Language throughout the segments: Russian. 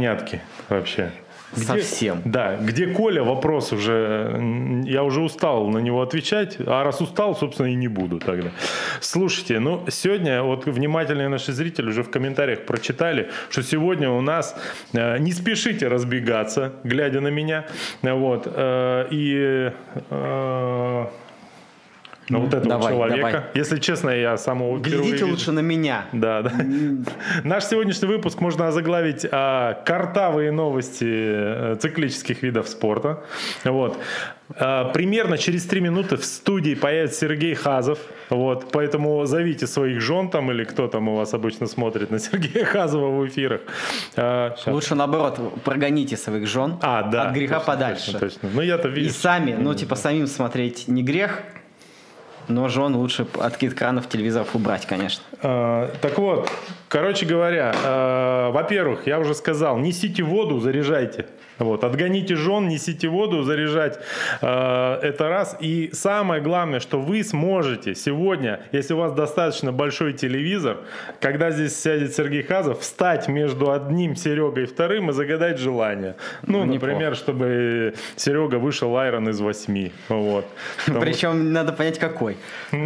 непонятки вообще. Где, Совсем. Да, где Коля, вопрос уже, я уже устал на него отвечать, а раз устал, собственно, и не буду тогда. Слушайте, ну, сегодня, вот внимательные наши зрители уже в комментариях прочитали, что сегодня у нас, э, не спешите разбегаться, глядя на меня, вот, э, и... Э, на вот этого давай, человека. Давай. Если честно, я самого Глядите лучше на меня. Да, да. Наш сегодняшний выпуск можно озаглавить а, «Картавые новости э, циклических видов спорта». Вот. А, примерно через три минуты в студии появится Сергей Хазов. Вот, поэтому зовите своих жен там или кто там у вас обычно смотрит на Сергея Хазова в эфирах. А, Лучше наоборот, прогоните своих жен а, да, от греха точно, подальше. Точно, точно. Ну, я-то вижу. И сами, ну типа самим смотреть не грех, но жен лучше от кранов телевизоров убрать, конечно. А, так вот, короче говоря, а, во-первых, я уже сказал, несите воду, заряжайте. Вот, отгоните жен, несите воду, заряжать э, это раз. И самое главное, что вы сможете сегодня, если у вас достаточно большой телевизор, когда здесь сядет Сергей Хазов, встать между одним Серегой и вторым и загадать желание. Ну, Неплохо. например, чтобы Серега вышел Айрон из восьми. Вот. Причем надо понять, какой.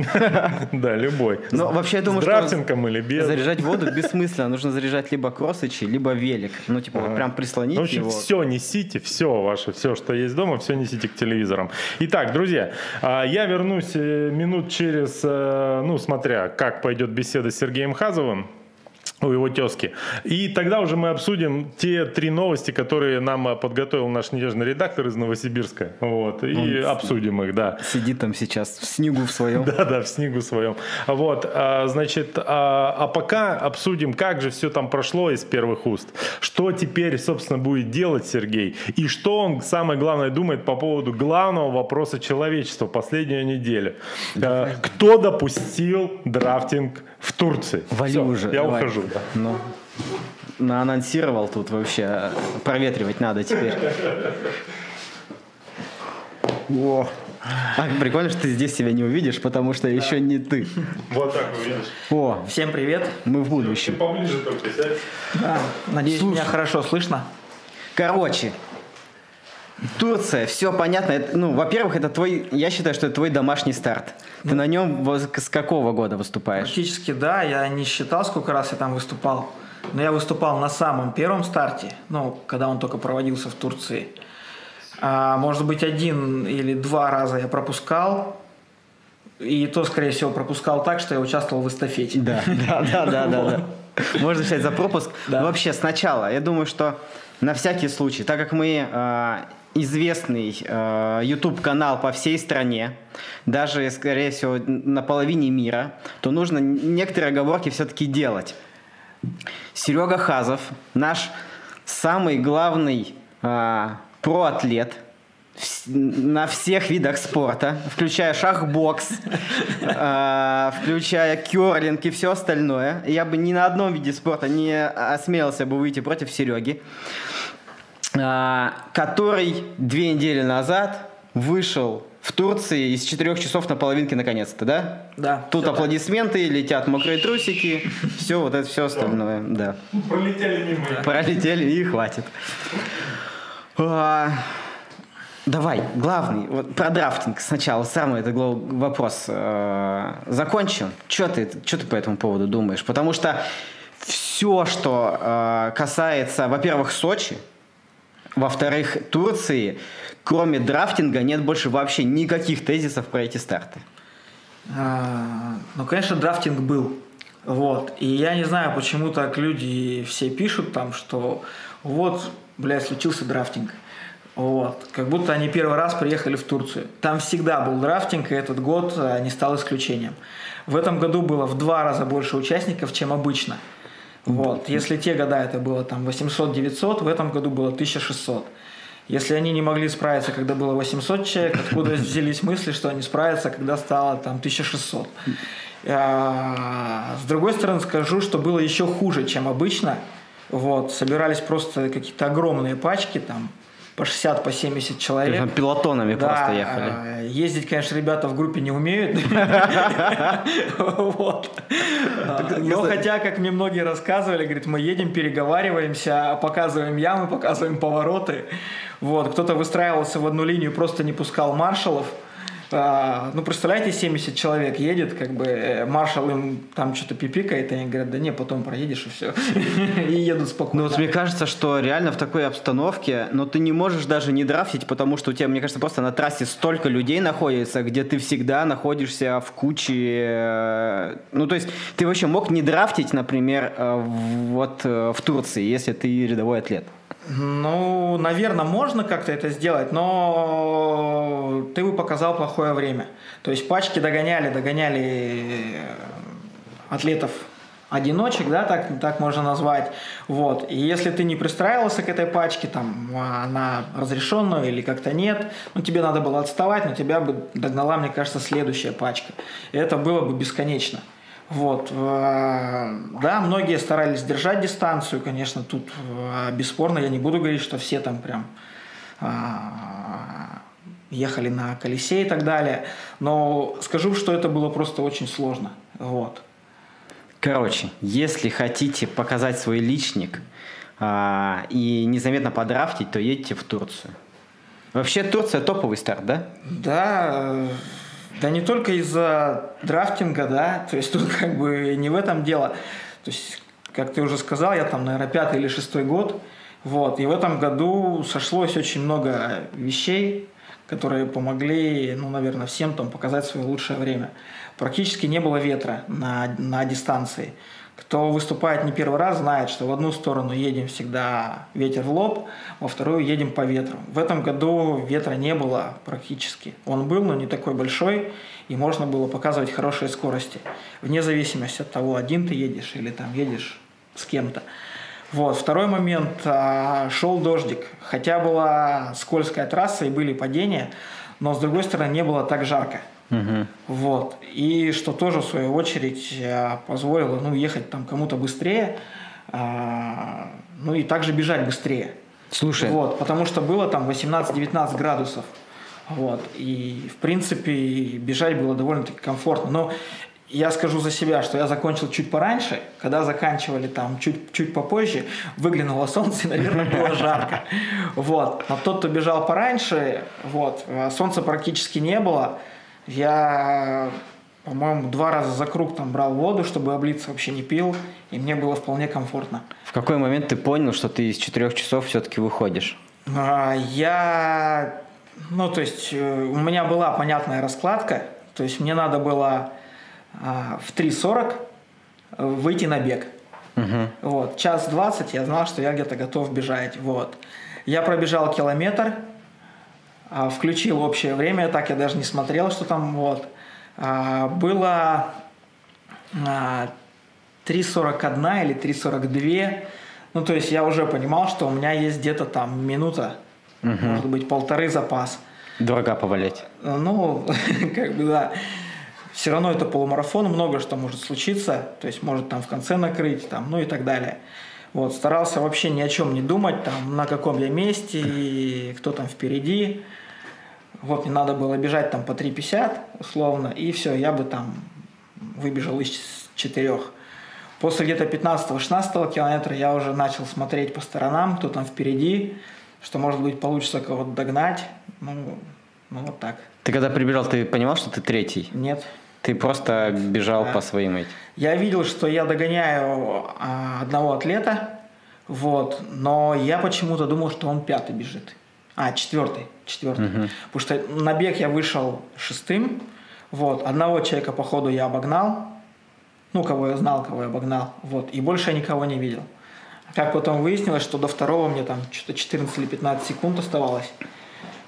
Да, любой. Но вообще я думаю, драфтингом или без. Заряжать воду бессмысленно. Нужно заряжать либо кроссычи, либо велик. Ну, типа, прям прислонить общем, все не несите все ваше, все, что есть дома, все несите к телевизорам. Итак, друзья, а, я вернусь э, минут через, э, ну, смотря как пойдет беседа с Сергеем Хазовым у его тезки. И тогда уже мы обсудим те три новости, которые нам э, подготовил наш нежный редактор из Новосибирска. Вот, и Он обсудим их, да. Сидит там сейчас в снегу в своем. Да, да, в снегу своем. Вот, а, значит, а, а пока обсудим, как же все там прошло из первых уст. Что теперь, собственно, будет делать Сергей? И что он, самое главное, думает по поводу главного вопроса человечества последнюю неделю. А, кто допустил драфтинг в Турции? Вали Все, уже. Я давай. ухожу. Да. Ну, наанонсировал тут вообще. Проветривать надо теперь. О. А, прикольно, что ты здесь себя не увидишь, потому что да. еще не ты. Вот так увидишь. О, всем привет. Мы в будущем. Ты поближе только сядь. Да, надеюсь, Слушай. меня хорошо слышно. Короче, Турция, все понятно. Это, ну, во-первых, это твой, я считаю, что это твой домашний старт. Ты ну, на нем с какого года выступаешь? Практически да. Я не считал, сколько раз я там выступал. Но я выступал на самом первом старте, ну, когда он только проводился в Турции. А, может быть, один или два раза я пропускал. И то, скорее всего, пропускал так, что я участвовал в эстафете. Да, да, да, да, да. Можно взять за пропуск. Вообще, сначала, я думаю, что на всякий случай, так как мы а, известный э, YouTube-канал по всей стране, даже, скорее всего, на половине мира, то нужно некоторые оговорки все-таки делать. Серега Хазов, наш самый главный э, проатлет, на всех видах спорта, включая шахбокс, э, включая керлинг и все остальное. Я бы ни на одном виде спорта не осмелился бы выйти против Сереги. Который две недели назад вышел в Турции из четырех часов на половинке наконец-то, да? Да. Тут аплодисменты, так. летят мокрые трусики, все вот это все остальное, да. Пролетели мимо. Пролетели и хватит. А, давай, главный, вот про драфтинг сначала, самый это вопрос а, закончим. Что ты, что ты по этому поводу думаешь? Потому что все, что а, касается, во-первых, Сочи, во-вторых, Турции, кроме драфтинга, нет больше вообще никаких тезисов про эти старты. А, ну, конечно, драфтинг был. Вот. И я не знаю, почему так люди все пишут там, что вот, блядь, случился драфтинг. Вот. Как будто они первый раз приехали в Турцию. Там всегда был драфтинг, и этот год а, не стал исключением. В этом году было в два раза больше участников, чем обычно. Вот. Если те года это было там 800-900, в этом году было 1600. Если они не могли справиться, когда было 800 человек, откуда взялись мысли, что они справятся, когда стало там 1600? А, с другой стороны, скажу, что было еще хуже, чем обычно. Вот, собирались просто какие-то огромные пачки, там, по 60, по 70 человек. Причем пилотонами Да, просто ехали. э, Ездить, конечно, ребята в группе не умеют. Вот. Но хотя, как мне многие рассказывали, говорит, мы едем, переговариваемся, показываем ямы, показываем повороты. Вот. Кто-то выстраивался в одну линию, просто не пускал маршалов. А, Ну, представляете, 70 человек едет, как бы э, маршал им там что-то пипикает, и они говорят, да не, потом проедешь и все. И едут Ну спокойно. вот мне кажется, что реально в такой обстановке, но ты не можешь даже не драфтить, потому что у тебя, мне кажется, просто на трассе столько людей находится, где ты всегда находишься в куче... э, Ну то есть ты вообще мог не драфтить, например, э, вот э, в Турции, если ты рядовой атлет. Ну, наверное, можно как-то это сделать, но ты бы показал плохое время. То есть пачки догоняли, догоняли э, атлетов одиночек, да, так, так можно назвать. Вот. И если ты не пристраивался к этой пачке, там, она разрешенную или как-то нет, ну, тебе надо было отставать, но тебя бы догнала, мне кажется, следующая пачка. И это было бы бесконечно. Вот. э, Да, многие старались держать дистанцию, конечно, тут э, бесспорно, я не буду говорить, что все там прям а, ехали на колесе и так далее, но скажу, что это было просто очень сложно. Вот. Короче, если хотите показать свой личник а, и незаметно подрафтить, то едьте в Турцию. Вообще Турция топовый старт, да? Да, да не только из-за драфтинга, да, то есть тут как бы не в этом дело. То есть, как ты уже сказал, я там, наверное, пятый или шестой год, вот, и в этом году сошлось очень много вещей, которые помогли, ну, наверное, всем там показать свое лучшее время. Практически не было ветра на, на дистанции. Кто выступает не первый раз, знает, что в одну сторону едем всегда ветер в лоб, во вторую едем по ветру. В этом году ветра не было практически. Он был, но не такой большой, и можно было показывать хорошие скорости. Вне зависимости от того, один ты едешь или там едешь с кем-то. Вот. Второй момент. а, Шел дождик. Хотя была скользкая трасса и были падения, но с другой стороны не было так жарко. Вот. И что тоже, в свою очередь, э, позволило ну, ехать там кому-то быстрее, а, ну и также бежать быстрее. Слушай, Вот, потому что было там 18-19 градусов. Вот. И, в принципе, бежать было довольно-таки комфортно. Но я скажу за себя, что я закончил чуть пораньше. Когда заканчивали там чуть, чуть попозже, выглянуло солнце, и, наверное, было жарко. Вот. Но тот, кто бежал пораньше, вот, а солнца практически не было. Я, по-моему, два раза за круг там брал воду, чтобы облиться вообще не пил. И мне было вполне комфортно. в какой момент ты понял, что ты из четырех часов все-таки выходишь? А, Я, ну, то есть, э, у меня была понятная раскладка, то есть мне надо было а, в 3.40 выйти на бег. Вот, час 20 я знал, что я где-то готов бежать. Вот. Я пробежал километр, включил общее время, так я даже не смотрел, что там вот. А, Было а, 3.41 или 3.42. Ну, то есть я уже понимал, что у меня есть где-то там минута, может быть, полторы запас. Дурака повалять. Ну, как бы да. Все равно это полумарафон, много что может случиться. То есть может там в конце накрыть, там, ну и так далее. Вот, старался вообще ни о чем не думать, там, на каком я месте, и кто там впереди. Вот, мне надо было бежать там по 3.50, условно, и все, я бы там выбежал из четырех. После где-то 15-16 километра я уже начал смотреть по сторонам, кто там впереди, что, может быть, получится кого-то догнать. Ну, ну вот так. Ты когда прибежал, ты понимал, что ты третий? Нет. Ты просто бежал Да. по своим этим. Я видел, что я догоняю а, одного атлета, вот, но я почему-то думал, что он пятый бежит. А, четвертый, четвертый. Потому что на бег я вышел шестым, вот, одного человека по ходу я обогнал, ну, кого я знал, кого я обогнал, вот, и больше я никого не видел. Как потом выяснилось, что до второго мне там что-то 14 или 15 секунд оставалось.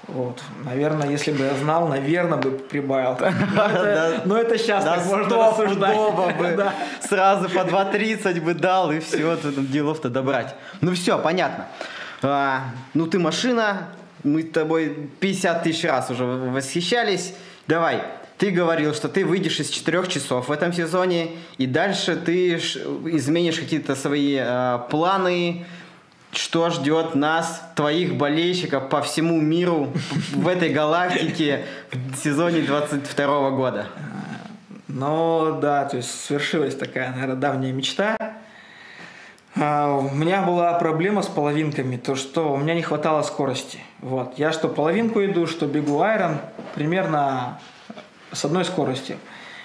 Вот. Наверное, если бы я знал, наверное, бы прибавил. Но это, но это сейчас так можно рассуждать. Да. Сразу по 2.30 бы дал, и все, делов-то добрать. Ну все, понятно. А, ну ты машина, мы тобой 50 тысяч раз уже восхищались. Давай, ты говорил, что ты выйдешь из 4 часов в этом сезоне, и дальше ты изменишь какие-то свои а, планы. что ждет нас, твоих болельщиков по всему миру в этой галактике в сезоне 22 года? Ну да, то есть свершилась такая, наверное, давняя мечта. А, у меня была проблема с половинками, то что у меня не хватало скорости. Вот. Я что половинку иду, что бегу айрон, примерно с одной скоростью.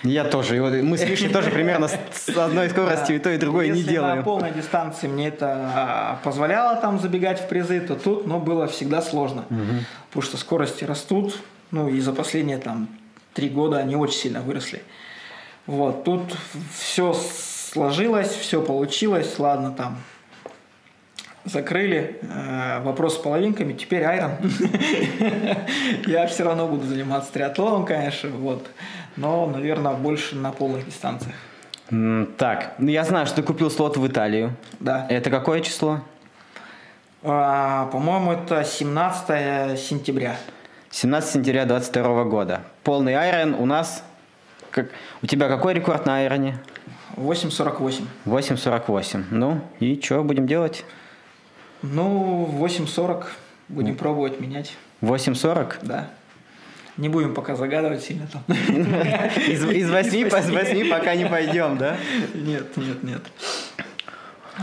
Я тоже. мы с Мишей тоже примерно с одной скоростью и то, и другое не делаем. на полной дистанции мне это а, позволяло там забегать в призы, то тут, ну, было всегда сложно. Потому что скорости растут, ну, и за последние там три года они очень сильно выросли. Вот, тут все сложилось, все получилось, ладно, там закрыли э, вопрос с половинками, теперь айрон. Я все равно буду заниматься триатлоном, конечно, вот, но, наверное, больше на полных дистанциях. Так, ну, я знаю, что ты купил слот в Италию. Да. Это какое число? А, по-моему, это 17 сентября. 17 сентября 22 года. Полный айрон у нас... Как, у тебя какой рекорд на айроне? 8.48. 8.48. Ну, и что будем делать? Ну, 8.40 будем пробовать менять. 8.40? Да. Не будем пока загадывать сильно там. Из, из 8 из 8 пока не пойдем, да? Нет, нет, нет.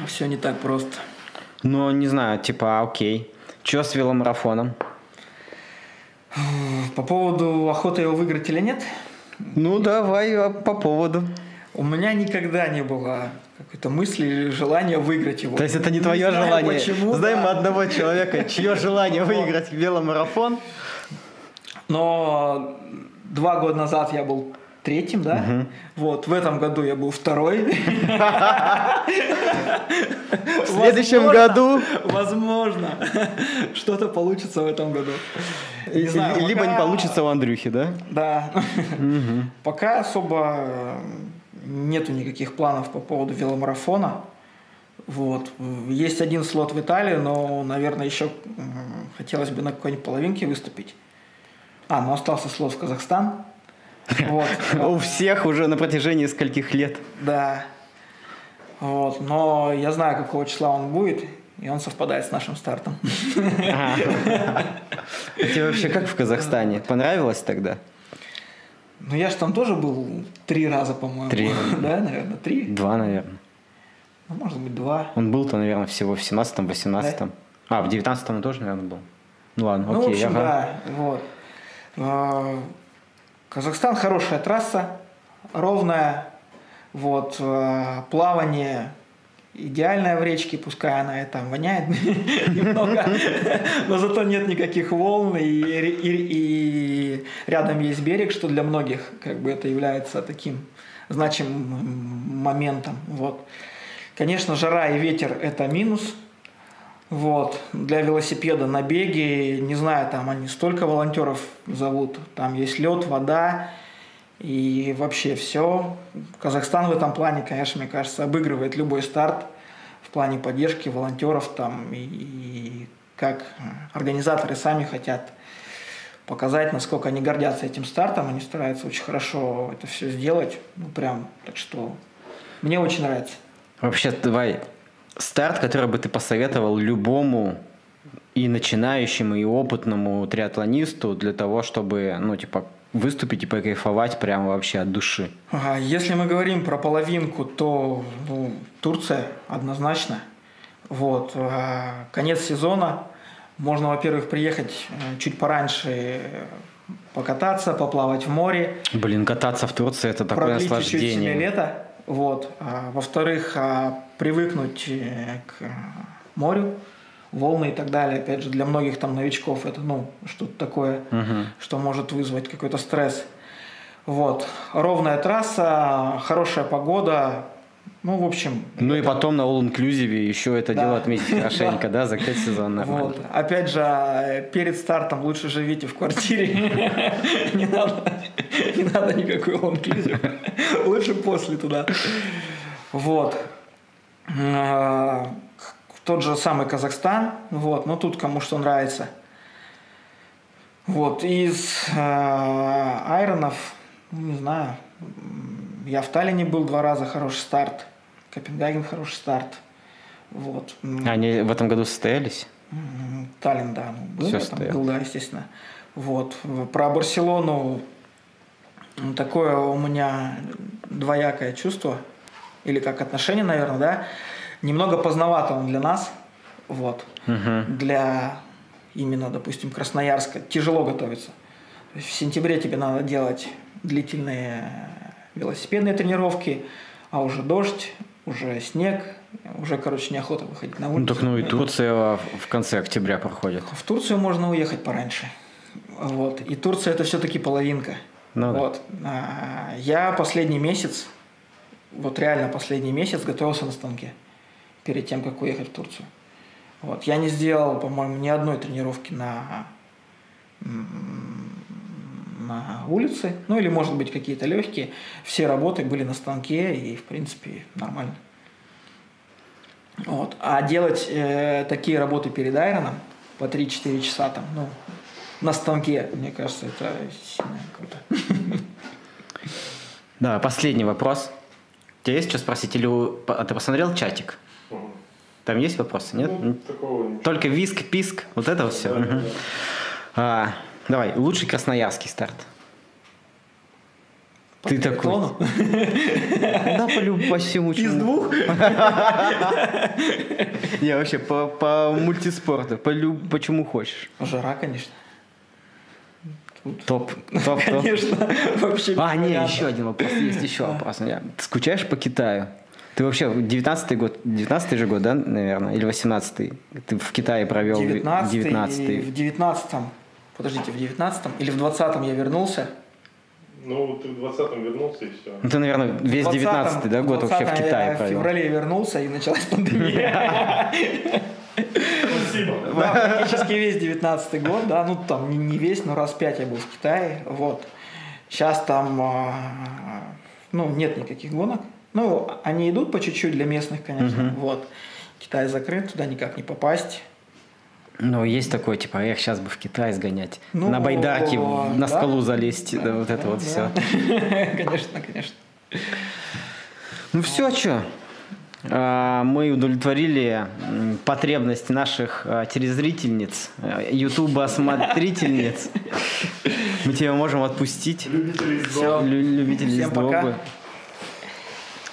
Все не так просто. Ну, не знаю, типа, окей. Че с веломарафоном? По поводу охоты его выиграть или нет? Ну, давай а по поводу. У меня никогда не было какой-то мысли или желания выиграть его. То есть это не твое не желание? Почему, Знаем да. одного человека, чье желание выиграть веломарафон. Но два года назад я был третьим, да? Угу. Вот, в этом году я был второй. В следующем году... Возможно, что-то получится в этом году. Либо не получится у Андрюхи, да? Да. Пока особо нету никаких планов по поводу веломарафона. Вот. Есть один слот в Италии, но, наверное, еще хотелось бы на какой-нибудь половинке выступить. А, ну остался слот в Казахстан. Вот. У всех уже на протяжении скольких лет. Да. Вот. Но я знаю, какого числа он будет, и он совпадает с нашим стартом. А тебе вообще как в Казахстане? Понравилось тогда? Ну, я же там тоже был три раза, по-моему. Три. Да, наверное, три. Два, наверное. Ну, может быть, два. Он был-то, наверное, всего в 17-м, 18-м. Да? А, в 19-м тоже, наверное, был. Ну ладно, ну, окей. в общем, ага. да, вот. А, Казахстан хорошая трасса, ровная, вот, а, плавание идеальная в речке, пускай она и там воняет немного, но зато нет никаких волн, и, рядом есть берег, что для многих как бы это является таким значимым моментом. Вот. Конечно, жара и ветер – это минус, вот. Для велосипеда на беге, не знаю, там они столько волонтеров зовут. Там есть лед, вода и вообще все. Казахстан в этом плане, конечно, мне кажется, обыгрывает любой старт в плане поддержки волонтеров там и, и как организаторы сами хотят показать, насколько они гордятся этим стартом, они стараются очень хорошо это все сделать, ну прям, так что мне очень нравится. Вообще, давай старт, который бы ты посоветовал любому и начинающему, и опытному триатлонисту для того, чтобы, ну, типа, выступить и покайфовать прямо вообще от души? Если мы говорим про половинку, то ну, Турция однозначно. Вот. А, конец сезона. Можно, во-первых, приехать э, чуть пораньше э, покататься, поплавать в море. Блин, кататься в Турции это такое наслаждение. Чуть-чуть лето. Вот. А, во-вторых, а, привыкнуть э, к морю, волны и так далее. Опять же, для многих там новичков это ну что-то такое, угу. что может вызвать какой-то стресс. Вот. Ровная трасса, хорошая погода, ну, в общем... Ну это... и потом на All Inclusive еще это да. дело отметить хорошенько, да, закрыть сезон нормально. Вот. Опять же, перед стартом лучше живите в квартире. Не надо, не надо никакой All Inclusive. Лучше после туда. Вот. А, тот же самый Казахстан. Вот. Но тут кому что нравится. Вот. Из э, айронов, ну, не знаю, я в Таллине был два раза, хороший старт. Копенгаген хороший старт. Вот. Они в этом году состоялись? Таллин, да. Ну, Все стоял. Был, да, естественно. Вот. Про Барселону такое у меня двоякое чувство, или как отношение, наверное, да. Немного поздновато он для нас, вот. Угу. Для именно, допустим, Красноярска тяжело готовиться. В сентябре тебе надо делать длительные велосипедные тренировки, а уже дождь, уже снег, уже, короче, неохота выходить на улицу. Ну так ну и Турция в конце октября проходит. В Турцию можно уехать пораньше. Вот. И Турция это все-таки половинка. Ну, вот. Да. Я последний месяц, вот реально последний месяц готовился на станке перед тем, как уехать в Турцию. Вот. Я не сделал, по-моему, ни одной тренировки на, на улице, ну или, может быть, какие-то легкие. Все работы были на станке и, в принципе, нормально. Вот. А делать э, такие работы перед айроном по 3-4 часа там, ну, на станке, мне кажется, это сильно круто. Да, последний вопрос. Тебе есть что спросить? Или а ты посмотрел чатик? Там есть вопросы, нет? Ну, Только виск, писк, вот это вот все. Да, угу. да. А, давай, лучший красноярский старт. По Ты такой. Да, по, по всему чему. Из двух? Не, вообще по, по мультиспорту, по, по чему хочешь. Жара, конечно. Топ, топ, топ. Конечно, вообще. А, не, еще один вопрос, есть еще вопрос. Ты скучаешь по Китаю? Ты вообще 19-й год, 19 же год, да, наверное, или 18-й? Ты в Китае провел 19 19 В 19-м, подождите, в 19-м или в 20-м я вернулся, ну, ты в 20-м вернулся и все. Ну, ты, наверное, весь 19-й да, год вообще в Китае я провел. в феврале вернулся, и началась пандемия. Спасибо. Да, практически весь 19 год, да, ну там не весь, но раз пять я был в Китае, вот. Сейчас там, а, ну, нет никаких гонок. Ну, они идут по чуть-чуть для местных, конечно, вот. Китай закрыт, туда никак не попасть. Ну, есть такое, типа, эх, сейчас бы в Китай сгонять. Ну, на байдарке да, на скалу залезть, да, да, вот это да, вот все. Конечно, конечно. Ну все, что? А, мы удовлетворили потребности наших а, телезрительниц, ютуба смотрительниц. Мы тебя можем отпустить. Любители из Всем пока.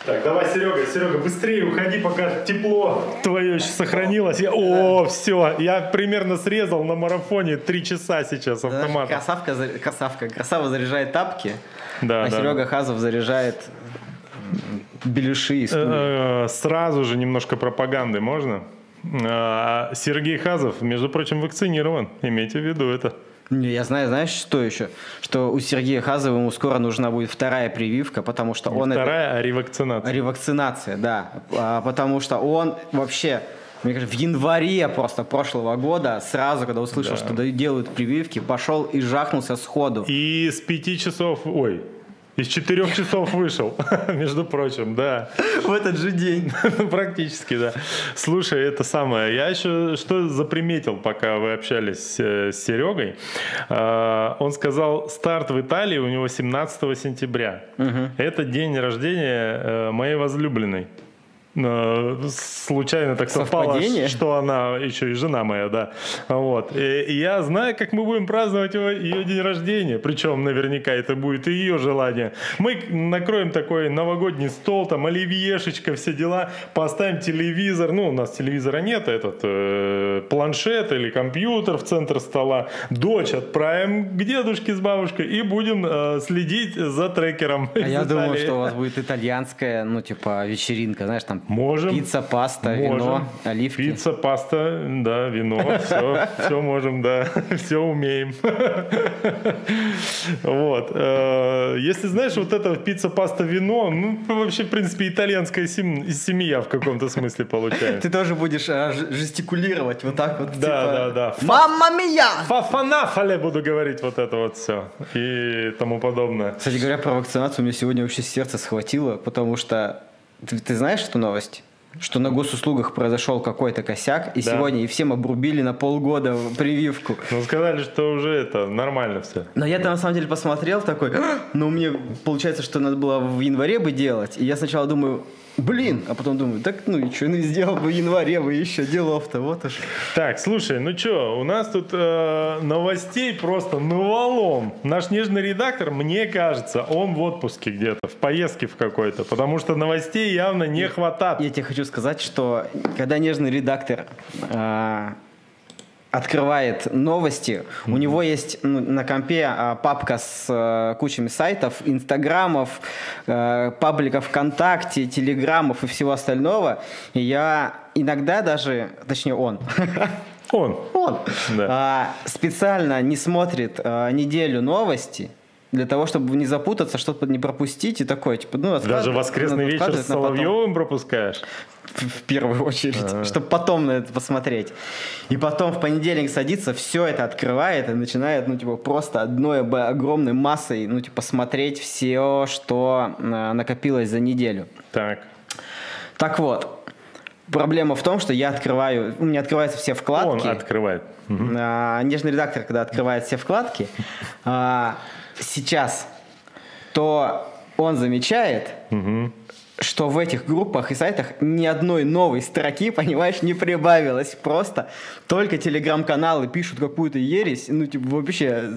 Так, давай, Серега, Серега, быстрее уходи, пока тепло твое еще сохранилось. Я, о, все, я примерно срезал на марафоне три часа сейчас автомат. Красавка, красавка, красава заряжает тапки, да, а да. Серега Хазов заряжает белюши и э, э, Сразу же немножко пропаганды можно? А, Сергей Хазов, между прочим, вакцинирован. Имейте в виду это. Я знаю, знаешь, что еще? Что у Сергея Хазова ему скоро нужна будет вторая прививка, потому что Не он... Вторая, это... а ревакцинация. Ревакцинация, да. А, потому что он вообще мне кажется, в январе просто прошлого года, сразу, когда услышал, да. что делают прививки, пошел и жахнулся сходу. И с пяти часов, ой, из четырех часов вышел, между прочим, да. В этот же день. Практически, да. Слушай, это самое. Я еще что заприметил, пока вы общались э, с Серегой. А, он сказал, старт в Италии у него 17 сентября. Угу. Это день рождения э, моей возлюбленной. Э, случайно так совпало, что она еще и жена моя, да. Вот. И я знаю, как мы будем праздновать его, ее день рождения. Причем наверняка это будет и ее желание. Мы накроем такой новогодний стол, там оливьешечка, все дела, поставим телевизор. Ну, у нас телевизора нет, этот э, планшет или компьютер в центр стола. Дочь отправим к дедушке с бабушкой и будем э, следить за трекером. А я думаю, что у вас будет итальянская, ну, типа, вечеринка, знаешь, там Можем. Пицца, паста, можем. вино, оливки. Пицца, паста, да, вино, все, все можем, да, все умеем. Вот. Э, если знаешь, вот это пицца, паста, вино, ну, вообще, в принципе, итальянская семья в каком-то смысле получается. Ты тоже будешь а, жестикулировать вот так вот. Да, типа, да, да. Мамма мия! Фафанафале буду говорить вот это вот все и тому подобное. Кстати говоря, про вакцинацию мне сегодня вообще сердце схватило, потому что ты, ты знаешь эту новость? Что на госуслугах произошел какой-то косяк, и да. сегодня и всем обрубили на полгода прививку. Ну, сказали, что уже это нормально все. Но я-то на самом деле посмотрел такой, ну, мне получается, что надо было в январе бы делать. И я сначала думаю, блин, а потом думаю, так ну и что, ну сделал бы в январе бы еще делов-то, вот уж. Так, слушай, ну что, у нас тут э, новостей просто навалом. Наш нежный редактор, мне кажется, он в отпуске где-то, в поездке в какой-то, потому что новостей явно не хватает. Я тебе хочу сказать, что когда нежный редактор э, открывает новости. Mm-hmm. У него есть ну, на компе а, папка с а, кучами сайтов, инстаграмов, а, пабликов ВКонтакте, телеграммов и всего остального. И я иногда даже, точнее он, он, он да. а, специально не смотрит а, неделю новости, для того, чтобы не запутаться, что-то не пропустить и такое, типа, ну, Даже воскресный вечер с Соловьевым пропускаешь? в первую очередь, А-а-а. чтобы потом на это посмотреть. И потом в понедельник садится, все это открывает и начинает, ну, типа, просто одной огромной массой, ну, типа, смотреть все, что э, накопилось за неделю. Так. Так вот, проблема в том, что я открываю, у меня открываются все вкладки. Он открывает. Угу. А, нежный редактор, когда открывает все вкладки, а, сейчас, то он замечает, угу что в этих группах и сайтах ни одной новой строки, понимаешь, не прибавилось. Просто только телеграм-каналы пишут какую-то ересь, ну, типа, вообще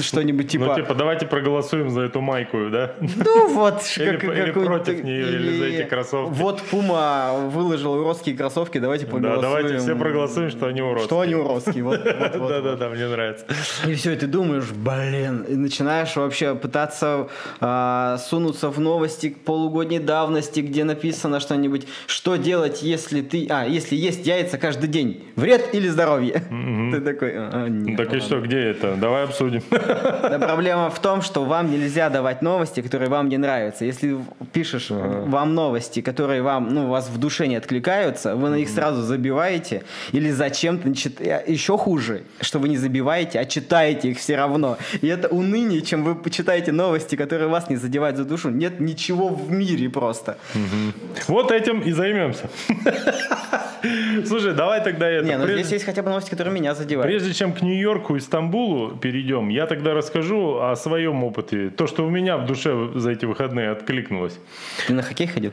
что-нибудь типа... Ну, типа, давайте проголосуем за эту майку, да? Ну, вот. Или, как, или против нее, или, или за эти кроссовки. Вот Пума выложил уродские кроссовки, давайте проголосуем. Да, давайте все проголосуем, что они уродские. Что они уродские, вот. Да-да-да, мне нравится. И все, и ты думаешь, блин, и начинаешь вообще пытаться а, сунуться в новости полугодней давно давности, где написано что-нибудь, что делать, если ты, а, если есть яйца каждый день, вред или здоровье? Mm-hmm. Ты такой, а, нет, Так ладно. и что, где это? Давай обсудим. Да, проблема в том, что вам нельзя давать новости, которые вам не нравятся. Если пишешь uh-huh. вам новости, которые вам, ну, у вас в душе не откликаются, вы на них сразу забиваете или зачем-то еще хуже, что вы не забиваете, а читаете их все равно. И это уныние, чем вы почитаете новости, которые вас не задевают за душу. Нет ничего в мире просто просто. Угу. Вот этим и займемся. Слушай, давай тогда это. Не, ну прежде... здесь есть хотя бы новости, которые меня задевают. Прежде чем к Нью-Йорку и Стамбулу перейдем, я тогда расскажу о своем опыте. То, что у меня в душе за эти выходные откликнулось. Ты на хоккей ходил?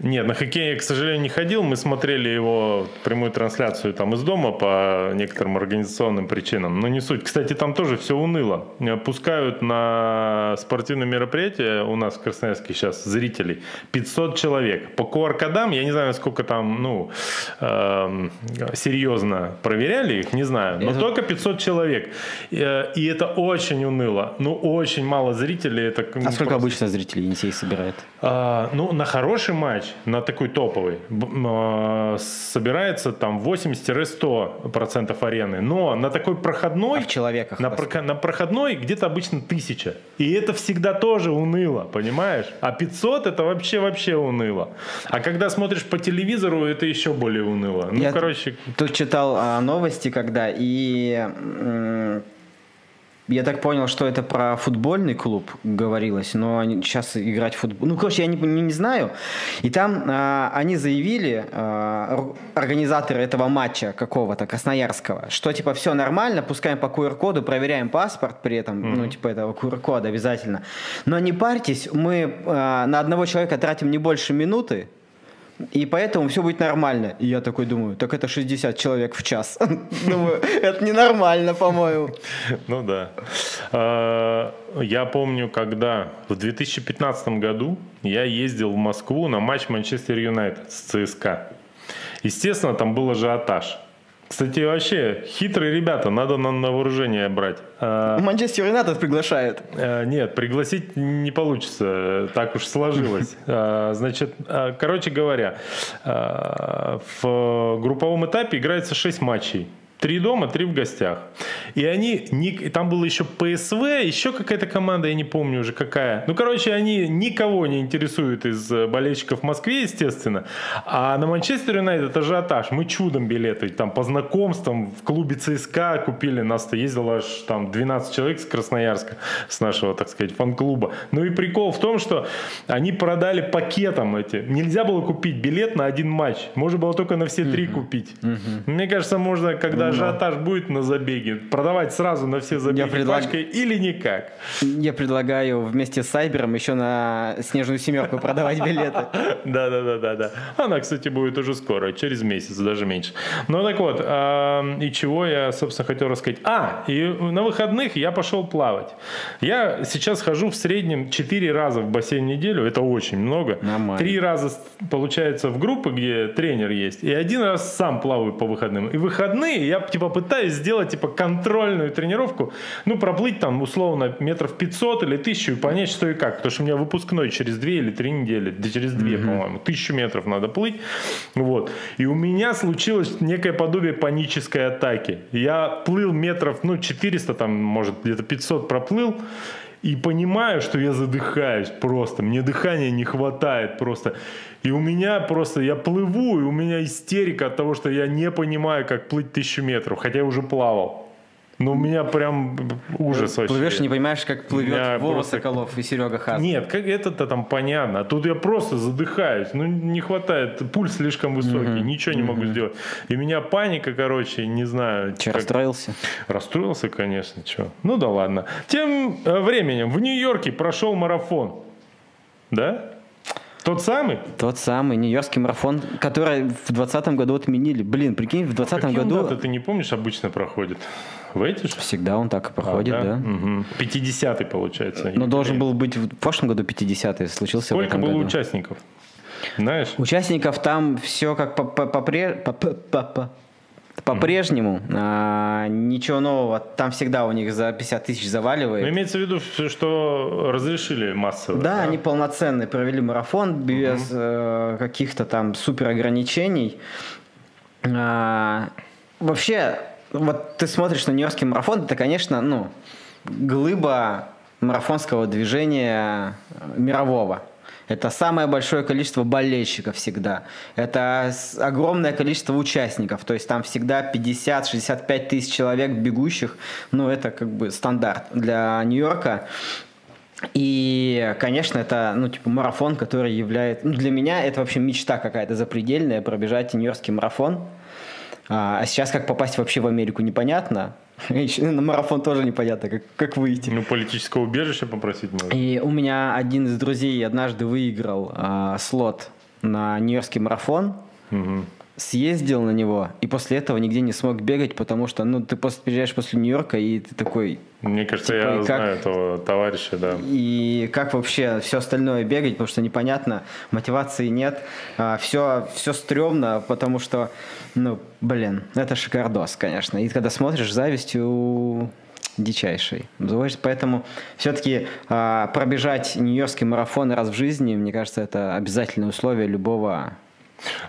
Нет, на хоккей я, к сожалению, не ходил. Мы смотрели его прямую трансляцию там из дома по некоторым организационным причинам. Но не суть. Кстати, там тоже все уныло. Пускают на спортивные мероприятия у нас в Красноярске сейчас зрителей 500 человек. По QR-кодам, я не знаю, насколько там, ну, э, серьезно проверяли их, не знаю. Но это... только 500 человек. Э, и это очень уныло. Ну, очень мало зрителей. Это, а сколько просто... обычно зрителей Енисей собирает? А, ну, на хороший матч матч, на такой топовый, а, собирается там 80-100% арены. Но на такой проходной... А в человеках. На, про, на проходной где-то обычно тысяча. И это всегда тоже уныло, понимаешь? А 500 это вообще-вообще уныло. А когда смотришь по телевизору, это еще более уныло. Ну, Я короче... Тут читал а, новости, когда и я так понял, что это про футбольный клуб говорилось, но они сейчас играть в футбол. Ну, короче, я не, не, не знаю. И там а, они заявили, а, организаторы этого матча какого-то, Красноярского, что типа все нормально, пускаем по QR-коду, проверяем паспорт при этом, mm-hmm. ну, типа этого QR-кода обязательно. Но не парьтесь, мы а, на одного человека тратим не больше минуты, и поэтому все будет нормально. И я такой думаю, так это 60 человек в час. Думаю, это ненормально, по-моему. Ну да. А, я помню, когда в 2015 году я ездил в Москву на матч Манчестер Юнайтед с ЦСКА. Естественно, там был ажиотаж. Кстати, вообще, хитрые ребята, надо нам на вооружение брать. А, Манчестер Юнайтед приглашает. А, нет, пригласить не получится, так уж сложилось. А, значит, короче говоря, в групповом этапе играется 6 матчей. Три дома, три в гостях. И они, там было еще ПСВ, еще какая-то команда, я не помню уже какая. Ну, короче, они никого не интересуют из э, болельщиков в Москве, естественно. А на Манчестер Юнайтед ажиотаж. Мы чудом билеты, там по знакомствам в клубе ЦСКА купили. Нас-то ездило аж там 12 человек с Красноярска, с нашего, так сказать, фан-клуба. Ну и прикол в том, что они продали пакетом эти. Нельзя было купить билет на один матч. Можно было только на все три купить. Мне кажется, можно, когда ажиотаж будет на забеге, продавать сразу на все забеги предлаг- пачкой или никак? Я предлагаю вместе с Сайбером еще на снежную семерку продавать билеты. Да, да, да, да, да. Она, кстати, будет уже скоро, через месяц, даже меньше. Ну так вот, и чего я, собственно, хотел рассказать. А, и на выходных я пошел плавать. Я сейчас хожу в среднем 4 раза в бассейн в неделю, это очень много. Нормально. Три раза, получается, в группы, где тренер есть, и один раз сам плаваю по выходным. И выходные я, типа, пытаюсь сделать, типа, контрольную тренировку, ну, проплыть там, условно, метров 500 или 1000 и понять, что и как. Потому что у меня выпускной через 2 или 3 недели, да через 2, по-моему, 1000 метров надо плыть. Вот. И у меня случилось некое подобие панической атаки. Я плыл метров, ну, 400, там, может, где-то 500 проплыл, и понимаю, что я задыхаюсь просто, мне дыхания не хватает просто. И у меня просто, я плыву, и у меня истерика от того, что я не понимаю, как плыть тысячу метров, хотя я уже плавал. Ну, у меня прям ужас вообще. Плывешь, не понимаешь, как плывет Вова просто- Соколов и Серега Хас. Нет, как это-то там понятно. А тут я просто задыхаюсь. Ну, не хватает. Пульс слишком высокий. Ничего не могу сделать. И у меня паника, короче, не знаю. Че, как- расстроился? Расстроился, конечно, что. Ну да ладно. Тем э, временем в Нью-Йорке прошел марафон. Да? Тот самый? Тот самый Нью-Йоркский марафон, который в 2020 году отменили. Блин, прикинь, в 2020 Какие он году даты, ты не помнишь, обычно проходит? В эти же? всегда он так и проходит, А, да. Мгм. 50-й, получается. Но должен был быть в прошлом году 50-й, случился Сколько было году. участников? Знаешь? Участников там все как по- по- попре- по- по- по- по- по-прежнему. А, ничего нового. Там всегда у них за 50 тысяч Но заваливает. имеется в виду, что разрешили массово. Да, они полноценные, провели марафон без э, каких-то там супер ограничений. А, вообще, вот ты смотришь на Нью-Йоркский марафон, это, конечно, ну, глыба марафонского движения э, мирового. Это самое большое количество болельщиков всегда. Это огромное количество участников. То есть там всегда 50-65 тысяч человек бегущих. Ну, это как бы стандарт для Нью-Йорка. И, конечно, это, ну, типа, марафон, который является... Ну, для меня это вообще мечта какая-то запредельная, пробежать Нью-Йоркский марафон. А, а сейчас как попасть вообще в Америку непонятно. На марафон тоже непонятно, как, как выйти. Ну, политического убежища попросить можно. И у меня один из друзей однажды выиграл а, слот на Нью-Йоркский марафон, Мгм. съездил на него, и после этого нигде не смог бегать, потому что, ну, ты просто приезжаешь после Нью-Йорка, и ты такой, Мне кажется, Типа, я как- знаю этого товарища, да. И как вообще все остальное бегать, потому что непонятно, мотивации нет, все, все стрёмно, потому что, ну, блин, это шикардос, конечно. И когда смотришь, завистью. Заводишь. Поэтому все-таки пробежать Нью-Йоркский марафон раз в жизни, мне кажется, это обязательное условие любого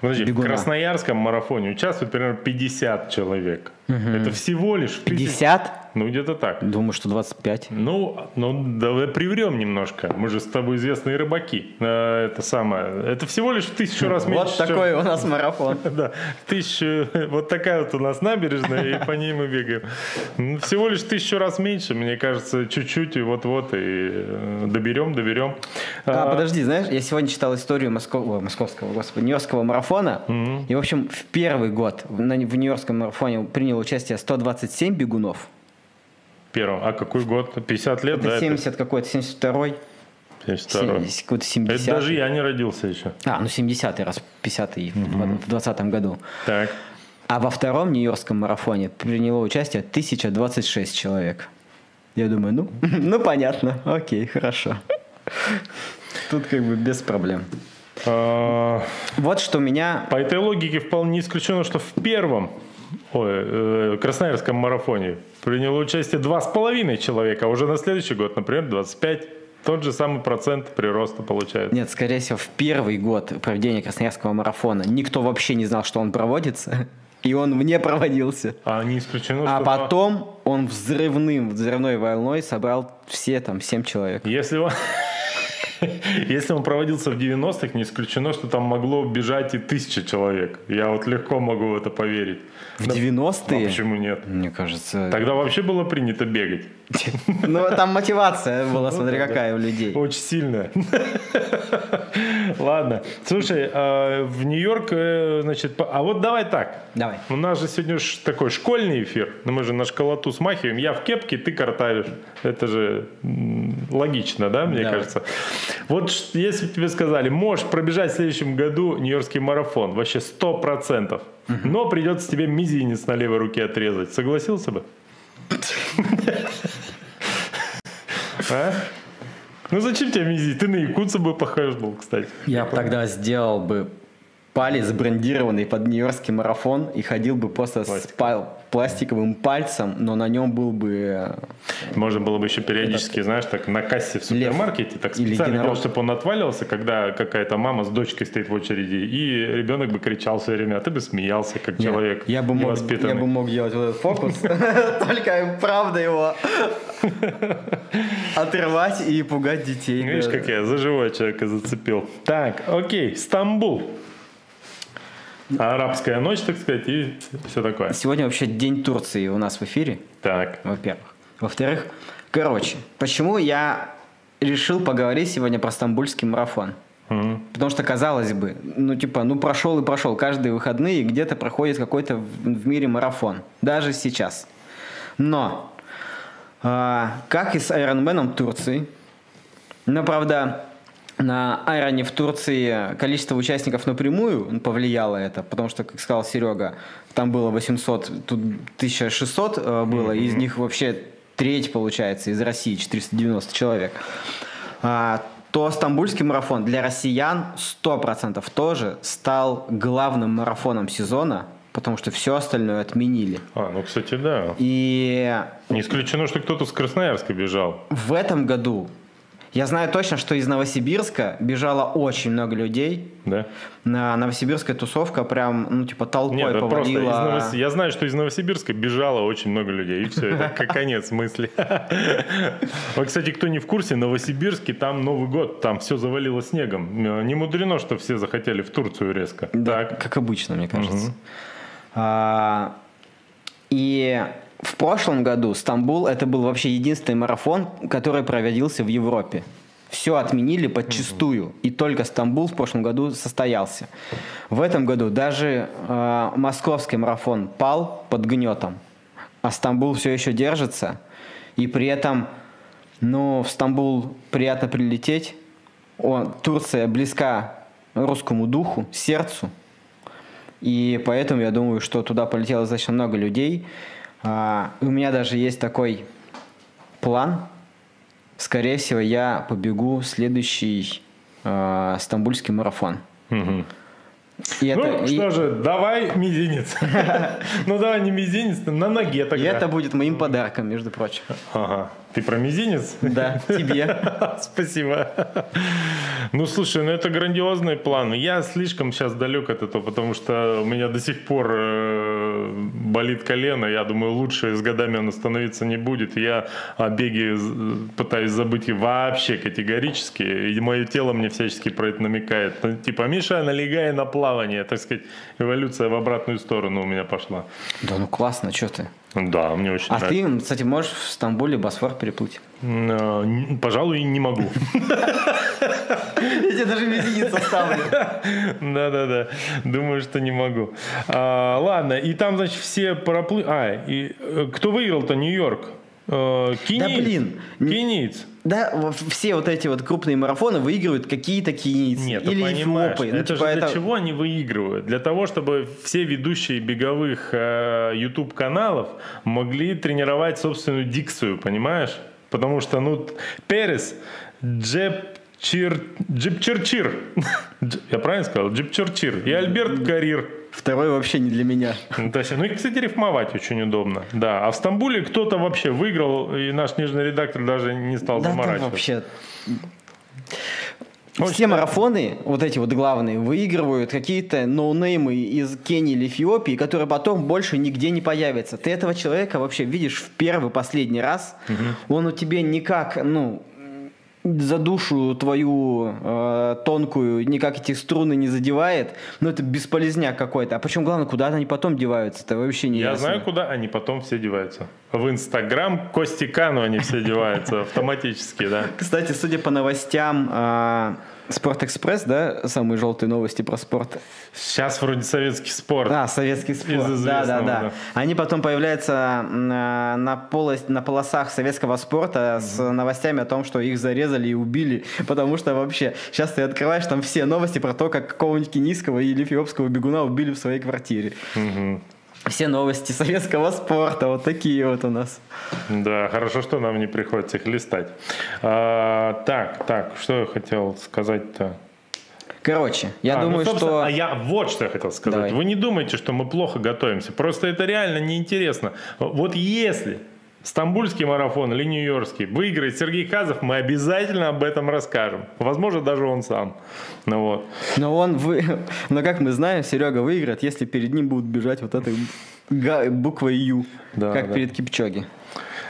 Подожди, в Бегуна. Красноярском марафоне участвует примерно 50 человек. Это всего лишь... в тысяч- 50? Ну, где-то так. Думаю, что 25. Ну, ну, давай приврем немножко. Мы же с тобой известные рыбаки. Э, Это самое. Это всего лишь в тысячу раз меньше. Вот такой у нас марафон. Да, тысячу, вот такая вот у нас набережная, и по ней мы бегаем. Ну, Всего лишь тысячу раз меньше, мне кажется, чуть-чуть, и вот-вот, и э, доберем, доберем. А, подожди, знаешь, я сегодня читал историю Москов- московского, господи, Нью-Йоркского марафона. И, в общем, в первый год в Нью-Йоркском марафоне приняло участие 127 бегунов. Первым. А какой год? 50 лет, Это да? 70 какой-то, 72-й, это 72 сем- какой-то Это 70 даже я не родился еще. А, ну 70-й раз 50-й в- в 20 году. Так. А во втором Нью-Йоркском марафоне приняло участие 1026 человек. Я думаю, ну, ну понятно, окей, хорошо. Тут как бы без проблем. А, Вот что меня По этой логике вполне не исключено, что в первом ой, э, Красноярском марафоне приняло участие 2,5 человека, а уже на следующий год, например, 25. Тот же самый процент прироста получается. Нет, скорее всего, в первый год проведения Красноярского марафона никто вообще не знал, что он проводится, и он не проводился. А не исключено, А что... потом он взрывным, взрывной волной собрал все там, семь человек. Если он... Если он проводился в 90-х, не исключено, что там могло бежать и тысяча человек. Я вот легко могу в это поверить. В Да, 90-е? а почему нет? Мне кажется... Тогда вообще было принято бегать. Ну, там мотивация была, смотри, да, какая у людей. Очень сильная. Ладно. Слушай, а, в Нью-Йорк, э, значит, а вот давай так. Давай. У нас же сегодня такой школьный эфир. Но мы же на школоту смахиваем. Я в кепке, ты картавишь. Это же логично, да, мне кажется. Вот если бы тебе сказали, можешь пробежать в следующем году Нью-Йоркский марафон, вообще 100%, но придется тебе мизинец на левой руке отрезать. Согласился бы? А? Ну зачем тебе мизинец? Ты на якутца бы похож был, кстати. Я бы тогда сделал бы палец брендированный под Нью-Йоркский марафон и ходил бы просто с Пластик. па- пластиковым пальцем, но на нем был бы э, Можно было бы еще периодически, знаешь, так на кассе в супермаркете, так специально делать, чтобы он отваливался, когда какая-то мама с дочкой стоит в очереди, и ребенок бы кричал все время, а ты бы смеялся, как Не, человек я бы, мог, я бы мог делать вот этот фокус, только правда его отрывать и пугать детей. Видишь, как я за живого человека зацепил. Так, окей, Стамбул. Арабская ночь, так сказать, и все такое. Сегодня вообще День Турции у нас в эфире, Так, во-первых. Во-вторых, короче, почему я решил поговорить сегодня про стамбульский марафон? Мгм. Потому что, казалось бы, ну типа, ну прошел и прошел. Каждые выходные где-то проходит какой-то в, мире марафон. Даже сейчас. Но, а, как и с Айронменом Турции, но, правда, на Айроне в Турции количество участников напрямую повлияло это, потому что, как сказал Серега, там было 800, тут 1600 э, было, из них вообще треть, получается, из России, 490 человек. А, то Стамбульский марафон для россиян 100% тоже стал главным марафоном сезона, потому что все остальное отменили. а, ну, кстати, да. И Не исключено, что кто-то с Красноярска бежал. в этом году я знаю точно, что из Новосибирска бежало очень много людей. Да? На Новосибирская тусовка прям, ну, типа, толпой Нет, из повалила. Новос- Я знаю, что из Новосибирска бежало очень много людей, и все, это как конец мысли. Вот, кстати, кто не в курсе, Новосибирске там Новый год, там все завалило снегом. Э, Не мудрено, что все захотели в Турцию резко. Да, как обычно, мне кажется. А, и в прошлом году Стамбул это был вообще единственный марафон, который проводился в Европе. Все отменили подчистую, и только Стамбул в прошлом году состоялся. В этом году даже а, московский марафон пал под гнетом, а Стамбул все еще держится, и при этом, ну, в Стамбул приятно прилететь. О, Турция близка русскому духу, сердцу, и поэтому я думаю, что туда полетело достаточно много людей. А, и у меня даже есть такой план. Скорее всего, я побегу следующий а, стамбульский марафон. И это, Ну и- что же, давай мизинец. Ну давай не мизинец, на ноге и тогда. это будет моим подарком, между прочим. Ага. Ты про мизинец? Да, тебе. Спасибо. Ну, слушай, ну это грандиозные планы. Я слишком сейчас далек от этого, потому что у меня до сих пор э, болит колено. Я думаю, лучше с годами оно становиться не будет. Я о беге пытаюсь забыть и вообще категорически. И мое тело мне всячески про это намекает. Ну, типа, Миша, налегай на плавание. Так сказать, эволюция в обратную сторону у меня пошла. Да ну классно, что ты. Да, мне очень А нравится. ты, кстати, можешь в Стамбуле Босфор переплыть? Э, Пожалуй, не могу. Я тебе даже мизинец оставлю. Да-да-да, думаю, что не могу. А, ладно, и там, значит, все проплыли... А, и э, кто выиграл-то Нью-Йорк? Э, Кенийц. блин. Кенийц. Да, все вот эти вот крупные марафоны выигрывают какие-то кенийцы Нет, или понимаешь, эфиопы. Ну, это типа, же для чего они выигрывают? Для того, чтобы все ведущие беговых э, YouTube-каналов могли тренировать собственную дикцию, понимаешь? Потому что, ну, Перес, Джеб Чир, Джипчерчир, Дж- я правильно сказал? Джипчерчир и Альберт Карир. Второй вообще не для меня. Ну, то есть, ну и, кстати, рифмовать очень удобно. Да, а в Стамбуле кто-то вообще выиграл, и наш нижний редактор даже не стал Да заморачиваться. вообще... Все марафоны, вот эти вот главные, выигрывают какие-то ноунеймы из Кении или Эфиопии, которые потом больше нигде не появятся. Ты этого человека вообще видишь в первый, последний раз. Он у тебя никак, ну, за душу твою э, тонкую никак эти струны не задевает, ну это бесполезняк какой-то. А причем главное, куда они потом деваются, это вообще не Я ясно. знаю, куда они потом все деваются. В Инстаграм Кости Кану они все деваются автоматически, да. Кстати, судя по новостям, э, Спортэкспресс, да, самые желтые новости про спорт. Сейчас вроде советский спорт. А, советский спорт. Да, да, да, да. Они потом появляются на, на, полос- на полосах советского спорта с новостями о том, что их зарезали и убили. Потому что вообще, сейчас ты открываешь там все новости про то, как какого-нибудь кенийского или эфиопского бегуна убили в своей квартире. Мгм. Все новости советского спорта, вот такие вот у нас. Да, хорошо, что нам не приходится их листать. А, так, так, что я хотел сказать-то? Короче, я А, ну, думаю, собственно, что... А я вот что я хотел сказать. Давай. Вы не думайте, что мы плохо готовимся. Просто это реально неинтересно. Вот если Стамбульский марафон или Нью-Йоркский выиграет Сергей Хазов, мы обязательно об этом расскажем. Возможно, даже он сам. Ну вот. Но он вы... Но как мы знаем, Серега выиграет, если перед ним будут бежать вот этой буквой Ю, Да, как да. перед Кипчоги.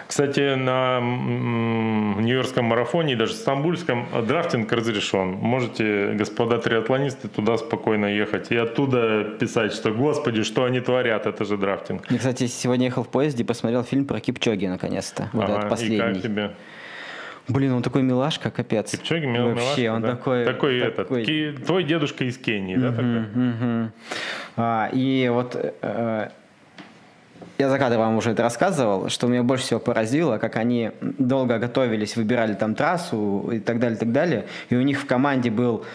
Кстати, на Нью-Йоркском марафоне и даже Стамбульском драфтинг разрешен. Можете, господа триатлонисты, туда спокойно ехать и оттуда писать, что, господи, что они творят, это же драфтинг. Я, кстати, сегодня ехал в поезде и посмотрел фильм про Кипчоги, наконец-то. Вот Ага, этот и последний. как тебе? Блин, он такой милашка, капец. Кипчоги, мил- Вообще, милашка, он да? такой... Такой, этот, такой- ки- твой дедушка из Кении, да? такой? Мгм. А, и вот э, я за кадром уже это рассказывал, что меня больше всего поразило, как они долго готовились, выбирали там трассу и так далее, и так далее. И у них в команде был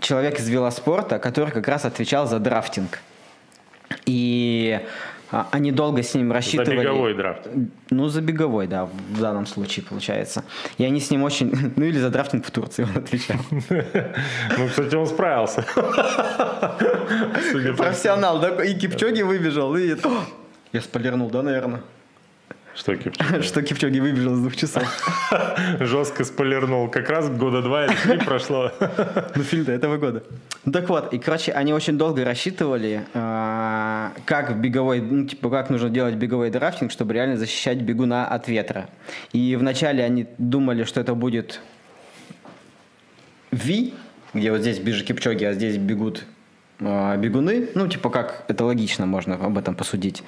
человек из велоспорта, который как раз отвечал за драфтинг. И они долго с ним За рассчитывали. беговой драфт. Ну, за беговой, да, в данном случае получается. И они с ним очень... Ну, или за драфтинг в Турции он отвечал. Ну, кстати, он справился. Профессионал, да? И Кипчоги выбежал, и... Я спойлернул, да, наверное? Что Кипчоги? Что Кипчоги выбежал с двух часов. Жестко спойлернул. Как раз года два или три прошло. Ну, фильм-то этого года. Ну, так вот, и, короче, они очень долго рассчитывали, а, как беговой, ну, типа, как нужно делать беговой драфтинг, чтобы реально защищать бегуна от ветра. И вначале они думали, что это будет V, где вот здесь ближе Кипчоги, а здесь бегут бегуны, ну, типа, как это логично, можно об этом посудить.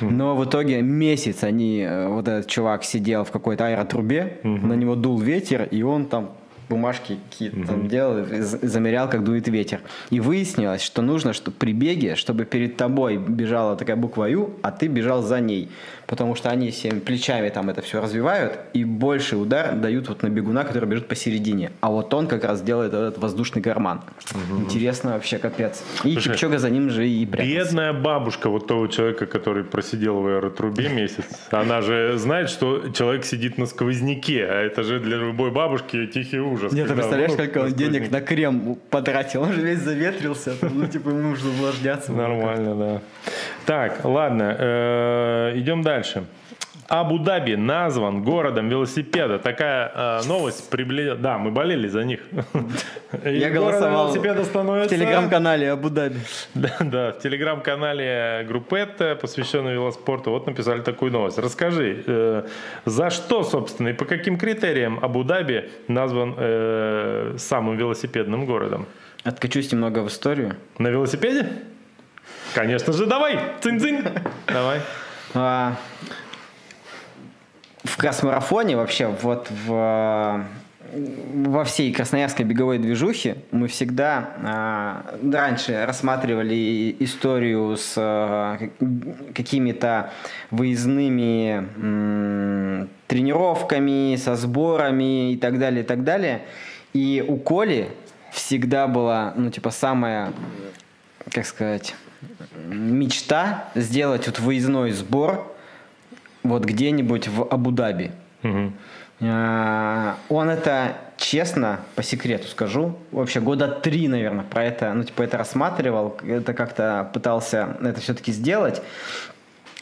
Но в итоге месяц они, э, вот этот чувак сидел в какой-то аэротрубе, на него дул ветер, и он там бумажки какие-то там делал, замерял, как дует ветер. И выяснилось, что нужно, что при беге, чтобы перед тобой бежала такая буква Ю, а ты бежал за ней. Потому что они всеми плечами там это все развивают, и больший удар дают вот на бегуна, который бежит посередине. А вот он как раз делает этот воздушный карман. Интересно вообще, капец. И Слушай, Кипчога за ним же и прятался. Бедная бабушка вот того человека, который просидел в аэротрубе месяц. Она же знает, что человек сидит на сквозняке, а это же для любой бабушки тихий ужас. Нет, ты представляешь, сколько он денег на крем потратил? Он же весь заветрился, ну, типа, ему нужно увлажняться. Нормально, да. Так, ладно, э, идем дальше. Абу-Даби назван городом велосипеда. Такая э, новость приблизила... Да, мы болели за них. Я голосовал велосипеда в становится... телеграм-канале Абу-Даби. Да, да, в телеграм-канале Группетта, посвященной велоспорту, вот написали такую новость. Расскажи, э, за что, собственно, и по каким критериям Абу-Даби назван э, самым велосипедным городом? Откачусь немного в историю. На велосипеде? Конечно же, давай! Цинь-цинь! Давай. А, в кросс-марафоне вообще вот в во всей красноярской беговой движухе мы всегда а, раньше рассматривали историю с как- какими-то выездными м, тренировками, со сборами и так далее, и так далее. И у Коли всегда была, ну, типа, самая, как сказать, мечта сделать вот выездной сбор вот где-нибудь в Абу-Даби. А, Он это, честно, по секрету скажу, вообще года три, наверное, про это, ну, типа, это рассматривал, это как-то пытался это все-таки сделать.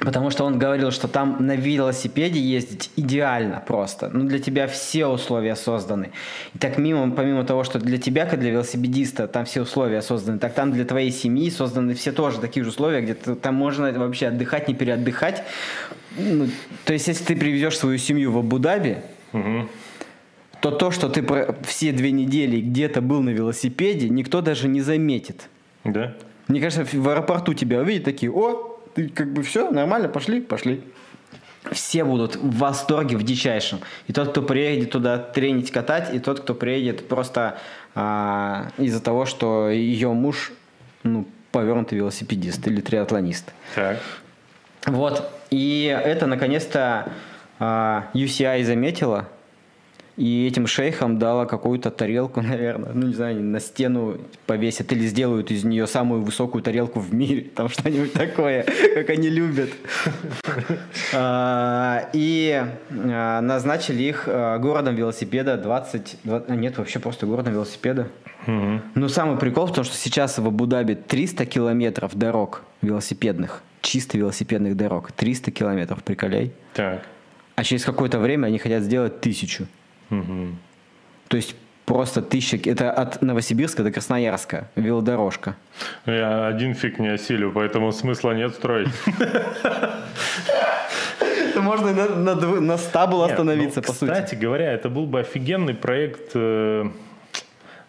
Потому что он говорил, что там на велосипеде ездить идеально просто. Ну, для тебя все условия созданы. И так мимо, помимо того, что для тебя, как для велосипедиста, там все условия созданы, так там для твоей семьи созданы все тоже такие же условия, где там можно вообще отдыхать, не переотдыхать. Ну, то есть, если ты привезешь свою семью в Абу-Даби, Мгм. то то, что ты все две недели где-то был на велосипеде, никто даже не заметит. Да? Мне кажется, в аэропорту тебя увидят такие, о, ты как бы все, нормально, пошли, пошли. Все будут в восторге в дичайшем. И тот, кто приедет туда тренить, катать, и тот, кто приедет просто а, из-за того, что ее муж, ну, повернутый велосипедист или триатлонист. Так. Вот. И это наконец-то а, UCI заметила. И этим шейхам дала какую-то тарелку, наверное, ну не знаю, на стену повесят или сделают из нее самую высокую тарелку в мире, там что-нибудь такое, как они любят. А, И а, назначили их а, городом велосипеда 20... два- а, Нет, вообще просто городом велосипеда. Ну, самый прикол в том, что сейчас в Абу-Даби 300 километров дорог велосипедных, чисто велосипедных дорог. 300 километров, приколяй. Так. А через какое-то время они хотят сделать тысячу. То есть просто тысяча... Это от Новосибирска до Красноярска велодорожка. Я один фиг не осилю, поэтому смысла нет строить. Можно на, на, на 100 было Нет, остановиться, ну, по сути. Кстати говоря, это был бы офигенный проект э,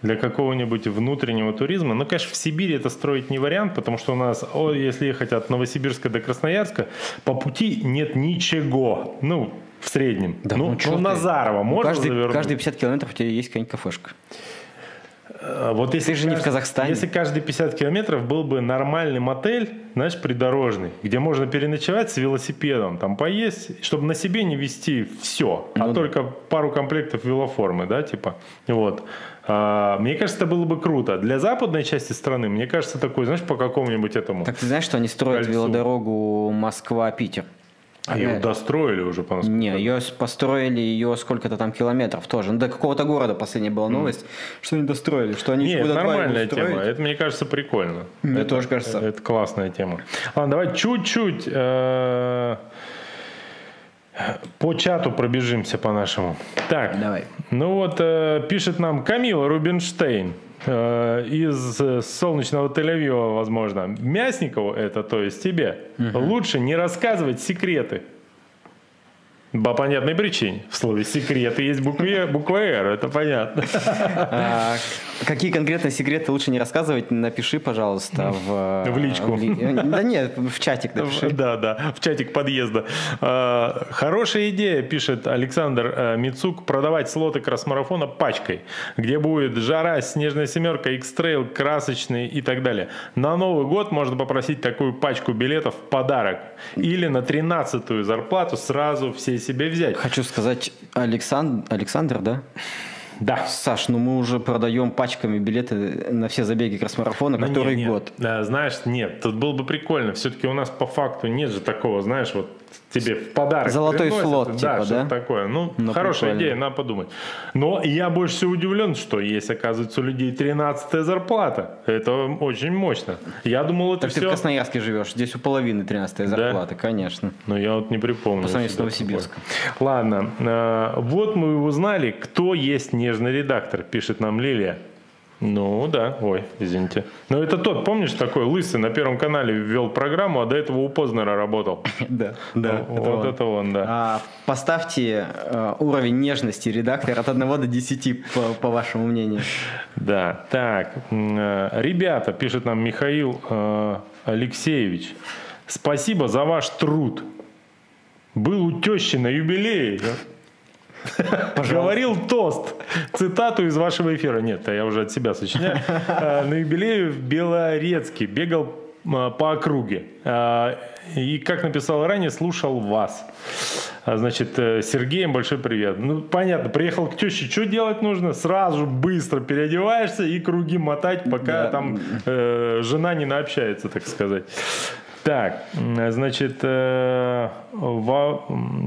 для какого-нибудь внутреннего туризма. Но, конечно, в Сибири это строить не вариант, потому что у нас, о, если ехать от Новосибирска до Красноярска, по пути нет ничего. Ну, в среднем. Да ну, ну ну? Назарова Ну, можно каждый, завернуть? каждые 50 километров у тебя есть какая-нибудь кафешка. А Вот если Ты же не в Казахстане. Если каждые 50 километров был бы нормальный мотель, знаешь, придорожный, где можно переночевать с велосипедом, там поесть, чтобы на себе не вести все, Ну а только пару комплектов велоформы, да, типа. Вот. А, мне кажется, это было бы круто. Для западной части страны, мне кажется, такой, знаешь, по какому-нибудь этому. Так ты знаешь, что они строят Кольцу. велодорогу Москва-Питер? А ее достроили уже по Не, ее построили ее сколько-то там километров тоже. Ну, до какого-то города последняя была новость, что они достроили, что они Нет, это нормальная тема. Это, мне кажется, прикольно. Мне это, тоже кажется. Это классная тема. Ладно, давай чуть-чуть э, по чату пробежимся по нашему. Так, Давай. ну вот э, пишет нам Камила Рубинштейн э, из э, солнечного Тель-Авива, возможно. Мясникову это, то есть тебе, лучше не рассказывать секреты. По понятной причине. В слове секреты есть буква, буква «Р», это понятно. А, какие конкретно секреты лучше не рассказывать, напиши, пожалуйста, в... В личку. ли- Да нет, в чатик напиши. Да, да, в чатик подъезда. А, Хорошая идея, пишет Александр э, Мицук, продавать слоты кросс-марафона пачкой, где будет жара, снежная семерка, X-Trail, красочный и так далее. На Новый год можно попросить такую пачку билетов в подарок. Или на 13-ю зарплату сразу все себе взять. Хочу сказать, Александр, Александр, да? Да. Саш, ну мы уже продаем пачками билеты на все забеги кросс-марафона, Ну, который нет, нет. год. Да, знаешь, нет, тут было бы прикольно. Все-таки у нас по факту нет же такого, знаешь, вот тебе в подарок. Золотой приносят, слот, да, типа, что-то да? такое. Ну, Ну, хорошая прикольно. идея, надо подумать. Но я больше всего удивлен, что есть, оказывается, у людей 13 зарплата. Это очень мощно. Я думал, это Так ты в все... Красноярске живешь, здесь у половины 13 зарплата, конечно. Но я вот не припомню. По сравнению с Новосибирском. такое. Ладно, э, вот мы узнали, кто есть нежный редактор, пишет нам Лилия. Ну да, ой, извините. Но это тот, помнишь, такой лысый на Первом канале ввел программу, а до этого у Познера работал. Да, Ну, вот это он, да. А, поставьте э, уровень нежности редактора от 1 до 10, по, вашему мнению. Да, так, э, ребята, пишет нам Михаил э, Алексеевич, спасибо за ваш труд. Был у тещи на юбилее. Говорил тост. Цитату из вашего эфира. Нет, я уже от себя сочиняю. Э, На юбилее в Белорецке бегал э, по округе. Э, И, как написал ранее, слушал вас. Значит, Сергеем большой привет. Ну, понятно, приехал к теще, что делать нужно? Сразу быстро переодеваешься и круги мотать, пока Да. там э, жена не наобщается, так сказать. Так, значит, э,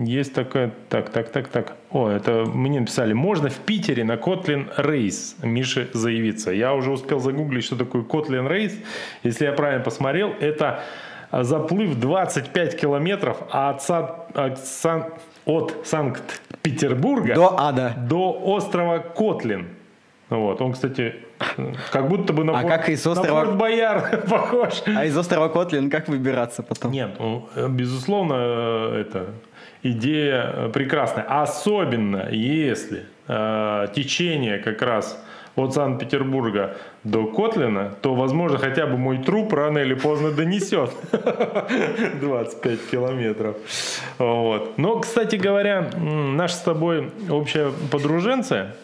есть такое, так, так, так, так. О, это мне написали, можно в Питере на Котлин Рейс Мише заявиться. Я уже успел загуглить, что такое Котлин Рейс. Если я правильно посмотрел, это заплыв 25 километров от Сан- от Санкт-Петербурга До ада. до острова Котлин. Вот. Он, кстати, как будто бы на, А Форт, как из на острова- Форт Бояр похож. А из острова Котлин как выбираться потом? Нет, ну, э, безусловно, э, это идея э, прекрасная. Особенно если э, течение как раз от Санкт-Петербурга до Котлина, то, возможно, хотя бы мой труп рано или поздно донесет 25 километров. Вот. Но, кстати говоря, м, наша с тобой общая подруженция,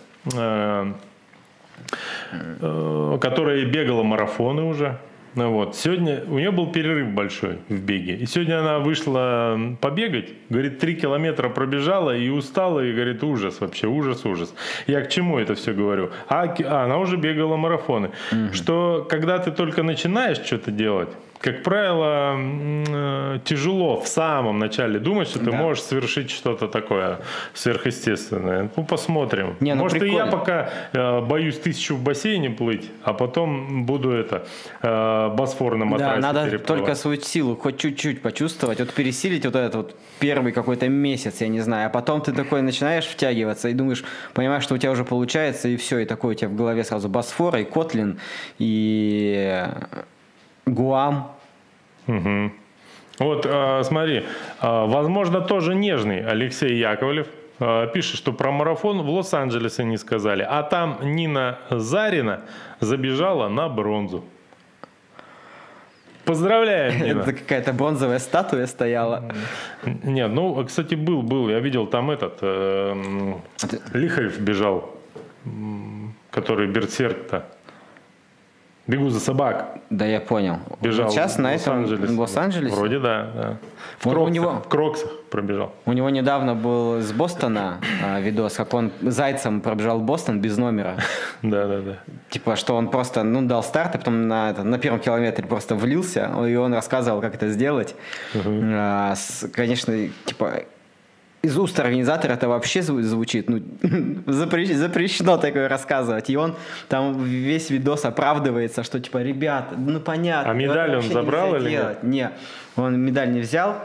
э, которая бегала марафоны уже. Ну вот. Сегодня у нее был перерыв большой в беге. И сегодня она вышла побегать. Говорит, три километра пробежала и устала. И говорит, ужас вообще, ужас, ужас. Я к чему это все говорю? А, а, она уже бегала марафоны. Что когда ты только начинаешь что-то делать, как правило, э, тяжело в самом начале думать, что ты Да. можешь совершить что-то такое сверхъестественное. Ну, посмотрим. Не, ну, Может, и я прикольно. пока э, боюсь тысячу в бассейне плыть, а потом буду это э, Босфор на Да, надо переплывать. только свою силу хоть чуть-чуть почувствовать, вот пересилить вот этот вот первый какой-то месяц, я не знаю, а потом ты такой начинаешь втягиваться и думаешь, понимаешь, что у тебя уже получается, и все, и такой у тебя в голове сразу Босфор, и Котлин, и Гуам. Мгм. Вот, э, смотри, э, возможно, тоже нежный Алексей Яковлев э, пишет, что про марафон в Лос-Анджелесе не сказали, а там Нина Зарина забежала на бронзу. Поздравляем, Нина. Это какая-то бронзовая статуя стояла. Нет, ну, кстати, был, был. Я видел там этот э, Лихарев бежал, который берсерк-то. Бегу за собак. Да, я понял. Бежал Сейчас в на этом Лос-Анджелесе. Лос-Анджелесе. Вроде да, да. В, у кроксах, него- в кроксах пробежал. У него недавно был из Бостона а, видос, как он зайцем пробежал Бостон без номера. Да, да, да. Типа, что он просто, ну, дал старт, а потом на, это, на первом километре просто влился, и он рассказывал, как это сделать. А, с- конечно, типа, из уст организатора это вообще зву- звучит, ну, запрещ- запрещено такое рассказывать. И он там весь видос оправдывается, что, типа, ребята, ну, понятно. А медаль он забрал или нет? делать». Не, он медаль не взял,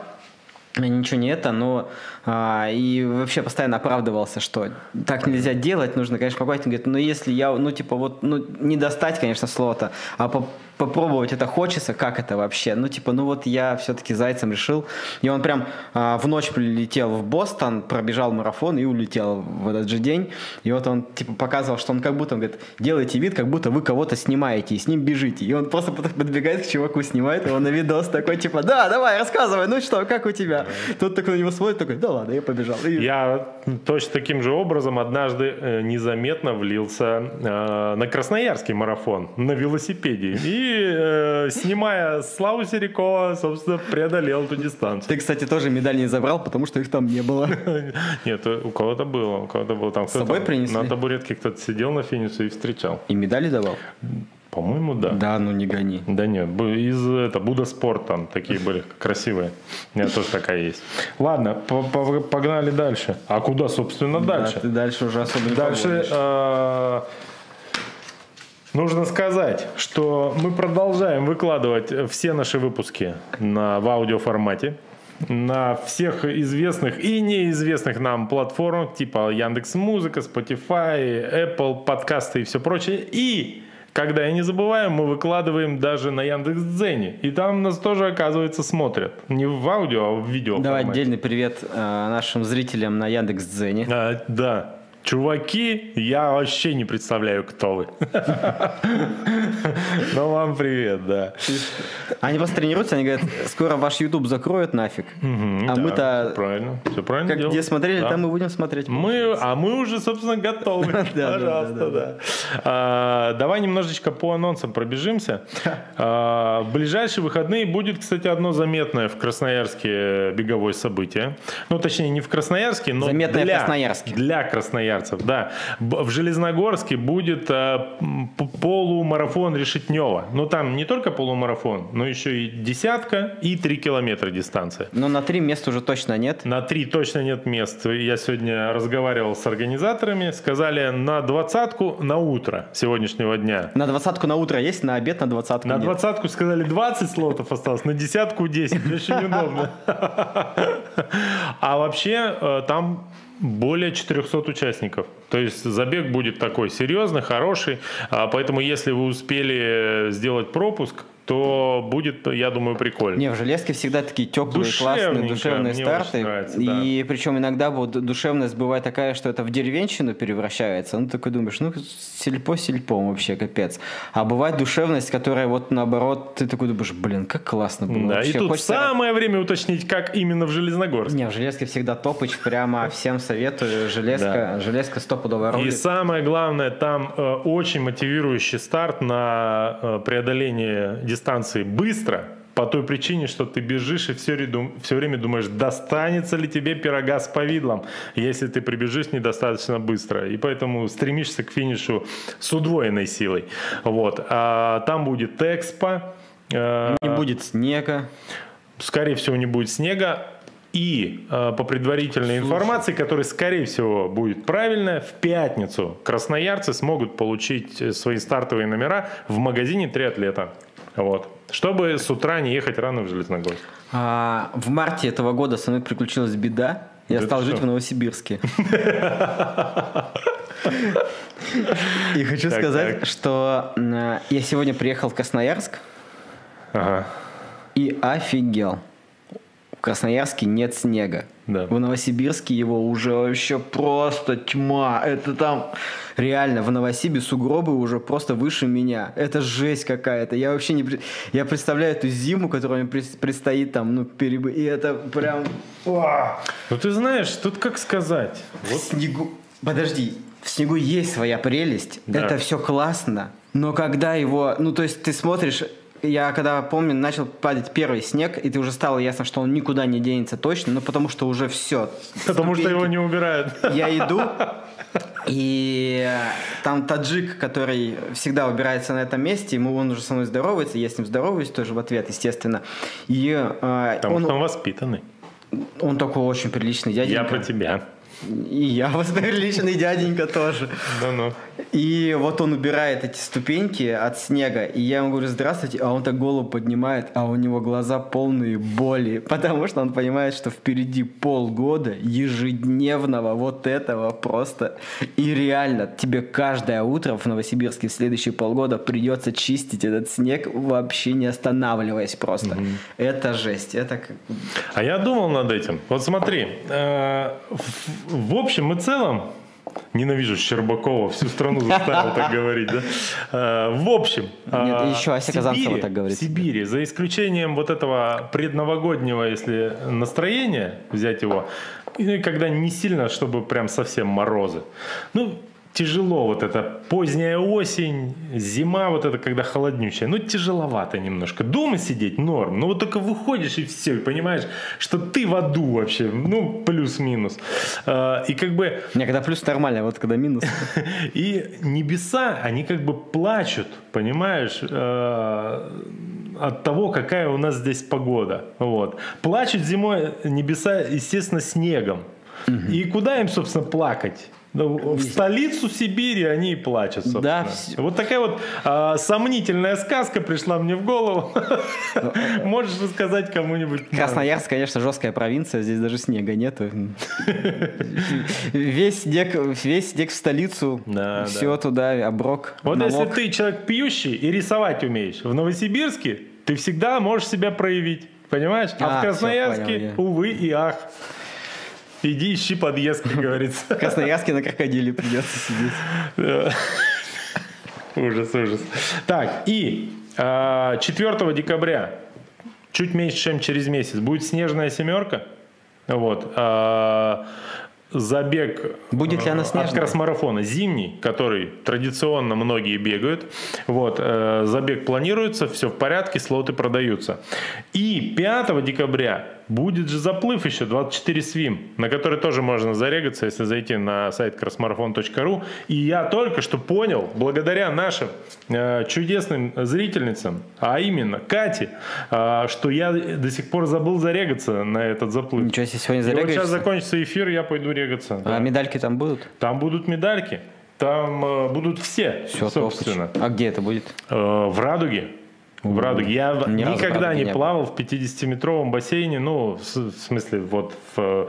Ничего не это, но а, и вообще постоянно оправдывался, что так нельзя делать, нужно, конечно, попасть. Он говорит, ну если я, ну типа вот, ну не достать, конечно, слота, а по- попробовать это хочется, как это вообще? Ну типа, ну вот я все-таки зайцем решил. И он прям а, в ночь прилетел в Бостон, пробежал марафон и улетел в этот же день. И вот он типа показывал, что он как будто, он говорит, делайте вид, как будто вы кого-то снимаете и с ним бежите. И он просто под- подбегает к чуваку, снимает его на видос такой, типа, да, давай, рассказывай, ну что, как у тебя? Тот такой на него смотрит, такой, да ладно, я побежал. И- Я точно таким же образом однажды э, незаметно влился э, на Красноярский марафон на велосипеде. И, э, снимая Славу Серикова, собственно, преодолел эту дистанцию. Ты, кстати, тоже медаль не забрал, потому что их там не было. Нет, у кого-то было, у кого-то было. Там С собой принесли? На табуретке кто-то сидел на финише и встречал. И медали давал? По-моему, да. Да, ну не гони. Да нет, из это Буда Спорт там такие были красивые. У меня тоже такая есть. Ладно, по- по- погнали дальше. А куда, собственно, дальше? Да, ты дальше уже особо не Дальше нужно сказать, что мы продолжаем выкладывать все наши выпуски на, в аудиоформате на всех известных и неизвестных нам платформах типа Яндекс Музыка, Spotify, Apple, подкасты и все прочее. И когда я не забываю, мы выкладываем даже на Яндекс Дзене. И там нас тоже, оказывается, смотрят. Не в аудио, а в видео. Давай формате. отдельный привет э, нашим зрителям на Яндекс.Дзене. А, да. Чуваки, я вообще не представляю, кто вы. Ну, вам привет, да. Они просто тренируются, они говорят, скоро ваш YouTube закроют нафиг. А мы-то, правильно, все правильно как где смотрели, там мы будем смотреть. Мы, а мы уже, собственно, готовы. Пожалуйста, да. А, Давай немножечко по анонсам пробежимся. А, В ближайшие выходные будет, кстати, одно заметное в Красноярске беговое событие. Ну, точнее, не в Красноярске, но для, Красноярске. для красноярцев, да. В Железногорске будет п- полумарафон Решетнева. Но там не только полумарафон, но еще и десятка и три километра дистанция. Но на три мест уже точно нет. На три точно нет мест. Я сегодня разговаривал с организаторами. Сказали на двадцатку на утро сегодняшнего дня. На двадцатку на утро есть, на обед на двадцатку На двадцатку сказали 20 слотов осталось, на десятку 10. Очень удобно. А вообще э, там более 400 участников. То есть забег будет такой серьезный, хороший. А Поэтому если вы успели сделать пропуск, то будет, я думаю, прикольно. Не, в железке всегда такие теплые, классные, душевные старты. нравится, и причем иногда вот душевность бывает такая, что это в деревенщину превращается. Ну, такой думаешь, ну, сельпо сельпом вообще, капец. А бывает душевность, которая вот наоборот, ты такой думаешь, блин, как классно было. Да, вообще. и тут Хочется- самое время уточнить, как именно в Железногорске. Не, в железке всегда топыч, прямо всем советую. Железка, железка стопудово И рулит. самое главное, там э, очень мотивирующий старт на э, преодоление дистанции быстро, по той причине, что ты бежишь и все, все время думаешь, достанется ли тебе пирога с повидлом, если ты прибежишь недостаточно быстро. И поэтому стремишься к финишу с удвоенной силой. Вот. А там будет экспо. э, Не будет снега. скорее всего, не будет снега. И э, по предварительной информации, которая, скорее всего, будет правильная, в пятницу красноярцы смогут получить э, свои стартовые номера в магазине «Триатлета». Вот. Чтобы с утра не ехать рано в Железногорск. А, в марте этого года со мной приключилась беда. Я Да стал жить что? в Новосибирске. И хочу Так, сказать, так. что я сегодня приехал в Красноярск Ага. и офигел. Красноярске нет снега. Да. В Новосибирске его уже вообще просто тьма. Это там реально в Новосибе сугробы уже просто выше меня. Это жесть какая-то. Я вообще не... Я представляю эту зиму, которая мне пред- предстоит там, ну, перебы... И это прям... Уа! Ну ты знаешь, тут как сказать. В снегу... Подожди, в снегу есть своя прелесть. Да. Это все классно. Но когда его... Ну, то есть ты смотришь... Я когда помню, начал падать первый снег, и ты уже стало ясно, что он никуда не денется точно, ну потому что уже все. Потому что его не убирают. Я иду, и там таджик, который всегда убирается на этом месте, ему он уже со мной здоровается, я с ним здороваюсь тоже в ответ, естественно. И э, Потому он, что он воспитанный. он такой очень приличный Я дяденька. про тебя. И я вот приличный дяденька тоже. Да ну. И вот он убирает эти ступеньки от снега, и я ему говорю, здравствуйте, а он так голову поднимает, а у него глаза полные боли, потому что он понимает, что впереди полгода ежедневного вот этого просто. И реально, тебе каждое утро в Новосибирске в следующие полгода придется чистить этот снег, вообще не останавливаясь просто. Это жесть, это. А я думал над этим. Вот смотри, э, в, в общем и целом, ненавижу Щербакова, всю страну заставил так говорить, да? Э, В общем, Нет, э, еще Ася Казанцева так говорит. В Сибири, за исключением вот этого предновогоднего, если настроения взять его, и когда не сильно, чтобы прям совсем морозы. Ну, тяжело вот это поздняя осень, зима вот это, когда холоднючая. Ну, тяжеловато немножко. Дома сидеть норм. Ну, вот только выходишь и все, и понимаешь, что ты в аду вообще. Ну, плюс-минус. А, И как бы Не, когда плюс нормально, а вот когда минус. и небеса, они как бы плачут, понимаешь, э, от того, какая у нас здесь погода. Вот. Плачут зимой небеса, естественно, снегом. И куда им, собственно, плакать? Ну, в столицу Сибири они и плачут, собственно. Да, вс- Вот такая вот а, сомнительная сказка пришла мне в голову. Можешь рассказать кому-нибудь? Красноярск, конечно, жесткая провинция, здесь даже снега нету. Весь снег, весь снег в столицу, Да, все туда, оброк, Вот если ты человек пьющий и рисовать умеешь, в Новосибирске ты всегда можешь себя проявить. Понимаешь? А, А, в всё, Красноярске, понял увы и ах. Иди ищи подъезд, как говорится. В Красноярске на крокодиле придется сидеть. Ужас, ужас. Так, и а, 4 декабря, чуть меньше, чем через месяц, будет снежная семерка. Вот. а, Забег Будет ли она э, от снежной? кросс-марафона зимний, который традиционно многие бегают. Вот, э, забег планируется, все в порядке, слоты продаются. И 5 декабря будет же заплыв еще 24 свим, на который тоже можно зарегаться, если зайти на сайт crossmarathon.ru. И я только что понял, благодаря нашим э, чудесным зрительницам, а именно Кате, э, что я до сих пор забыл зарегаться на этот заплыв. Ничего себе, сегодня И вот сейчас зарегаешься? закончится эфир, я пойду регаться. А да. медальки там будут? Там будут медальки, там э, будут все, Все, собственно. А где это будет? Э, в Радуге. В Радуге. Я Ни никогда не не плавал в 50-метровом бассейне. Ну, в смысле, вот в э,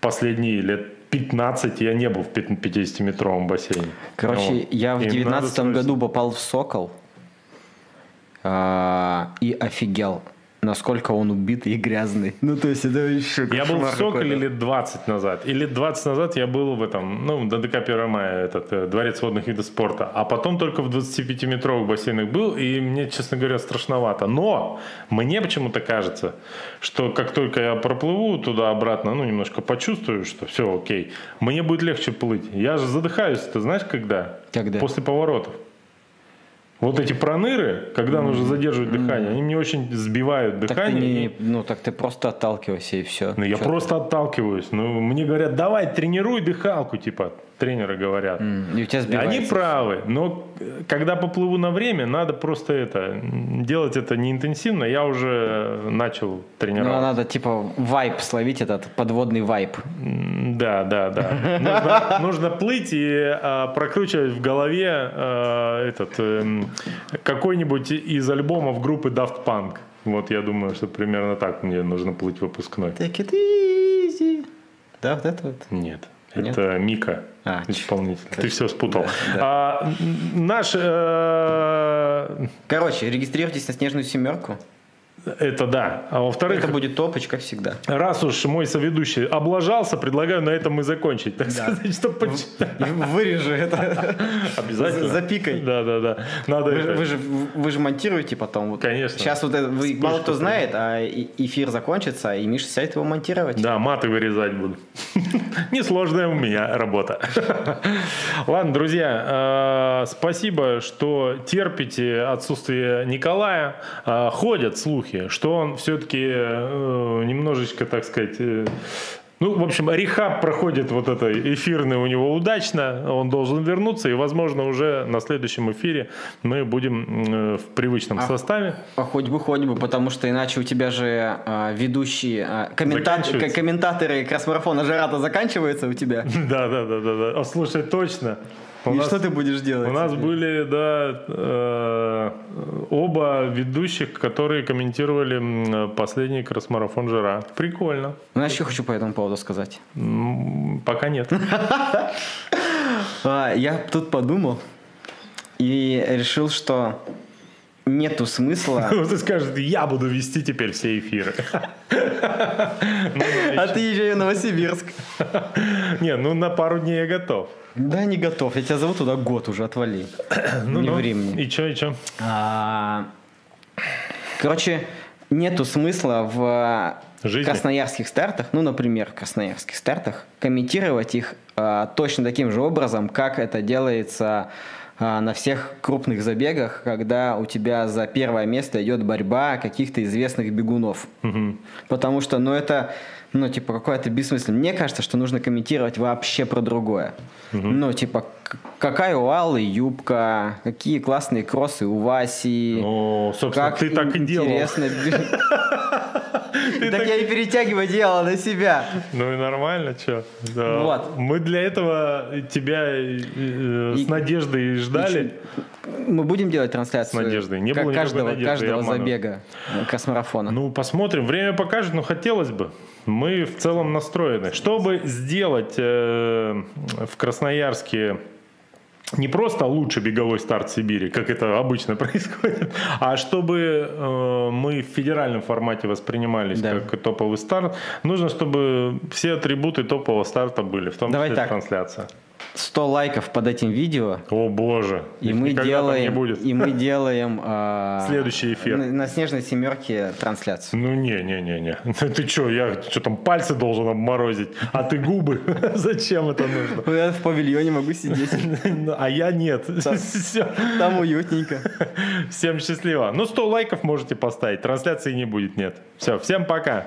последние лет 15 я не был в 50-метровом бассейне. Короче, Вот. я в И надо девятнадцатом срочно. году попал в Сокол а, и офигел, насколько он убитый и грязный. Ну, то есть это еще Я был в Соколе лет 20 назад. И лет 20 назад я был в этом, ну, ДДК 1 мая, этот, э, дворец водных видов спорта. А потом только в 25-метровых бассейнах был, и мне, честно говоря, страшновато. Но мне почему-то кажется, что как только я проплыву туда-обратно, ну, немножко почувствую, что все окей, мне будет легче плыть. Я же задыхаюсь, ты знаешь, когда? Когда? После поворотов. Вот эти проныры, когда нужно задерживать дыхание, они мне очень сбивают Так ты дыхание. не, ну так ты просто отталкивайся и все. ну, я просто отталкиваюсь. Ну, мне говорят, давай, тренируй дыхалку, типа, тренеры говорят. И у тебя сбивается. Они правы, но э, когда поплыву на время, надо просто это, делать это не интенсивно. Я уже начал Ну, тренировать. надо типа вайп словить этот подводный вайп. Да, да, да. Нужно, нужно плыть и а, прокручивать в голове а, этот эм, какой-нибудь из альбомов группы Daft Punk. Вот я думаю, что примерно так мне нужно плыть выпускной. Take it easy. Да, вот это вот. Нет. Нет? Это Мика, А, исполнитель. Ты все спутал. Да, да. А, наш э, Короче, регистрируйтесь на снежную семерку. Это да. А во-вторых, Это будет топоч, как всегда. раз уж мой соведущий облажался, предлагаю на этом и закончить. Так сказать, что почитать. Вырежу это. Обязательно. Запикай. Да, да, да. Надо Вы, это- вы же, вы же монтируете потом. Конечно. Сейчас вот это, вы, мало кто знает, а эфир закончится, и Миша сядет его монтировать. Да, маты вырезать буду. Несложная у меня работа. Ладно, друзья, э, спасибо, что терпите отсутствие Николая. Э, Ходят слухи, что он все-таки немножечко, так сказать, э, ну, в общем, рехаб проходит вот это эфирный у него удачно, он должен вернуться, и, возможно, уже на следующем эфире мы будем э, в привычном составе. А хоть бы, хоть бы, потому что иначе у тебя же а, ведущие, а, коммента- Заканчивается. к- комментаторы кросс-марафона Жарата заканчиваются у тебя. Да, да, да, да, да. О, слушай, точно. У И нас- что ты будешь делать? У нас теперь? были, да, э, оба ведущих, которые комментировали последний кросс-марафон Жира. Прикольно. Знаешь, что хочу по этому поводу сказать? Пока нет. А, я тут подумал и решил, что нету смысла. Ты скажешь, я буду вести теперь все эфиры. А ты езжай в Новосибирск. Не, ну на пару дней я готов. Да, не готов. Я тебя зову туда год уже, отвали. Ну, Не ну. мне. И чё, и чё? А, Короче, нету смысла в Жизни? красноярских стартах, ну, например, в красноярских стартах, комментировать их а, точно таким же образом, как это делается на всех крупных забегах, когда у тебя за первое место идет борьба каких-то известных бегунов. Потому что, ну, это, ну, типа, какое-то бессмысленно. Мне кажется, что нужно комментировать вообще про другое. Ну, типа, какая у Аллы юбка, какие классные кроссы у Васи. Ну, собственно, ты так и делал. интересно. Так я и перетягивать делал на себя. Ну и нормально, что? Вот. Мы для этого тебя э, с И- надеждой ждали. Мы будем делать трансляцию С надеждой. Не было каждого, каждого забега э, косморафона. Ну, посмотрим. Время покажет, но хотелось бы. Мы в целом настроены. Чтобы сделать э, в Красноярске не просто лучший беговой старт Сибири, как это обычно происходит, а чтобы э, мы в федеральном формате воспринимались Да. как топовый старт, нужно, чтобы все атрибуты топового старта были, в том Давай числе так. трансляция. 100 лайков под этим видо, О боже, и мы там не делаем, будет. и мы делаем а, Следующий эфир. на, на снежной семерке трансляцию. Ну не, не, не, не. Ты что, я что там пальцы должен обморозить, а ты губы? Зачем это нужно? Я в павильоне могу сидеть, А я нет. Там уютненько. Всем счастливо. Ну, 100 лайков можете поставить. Трансляции не будет, нет. Все, всем пока.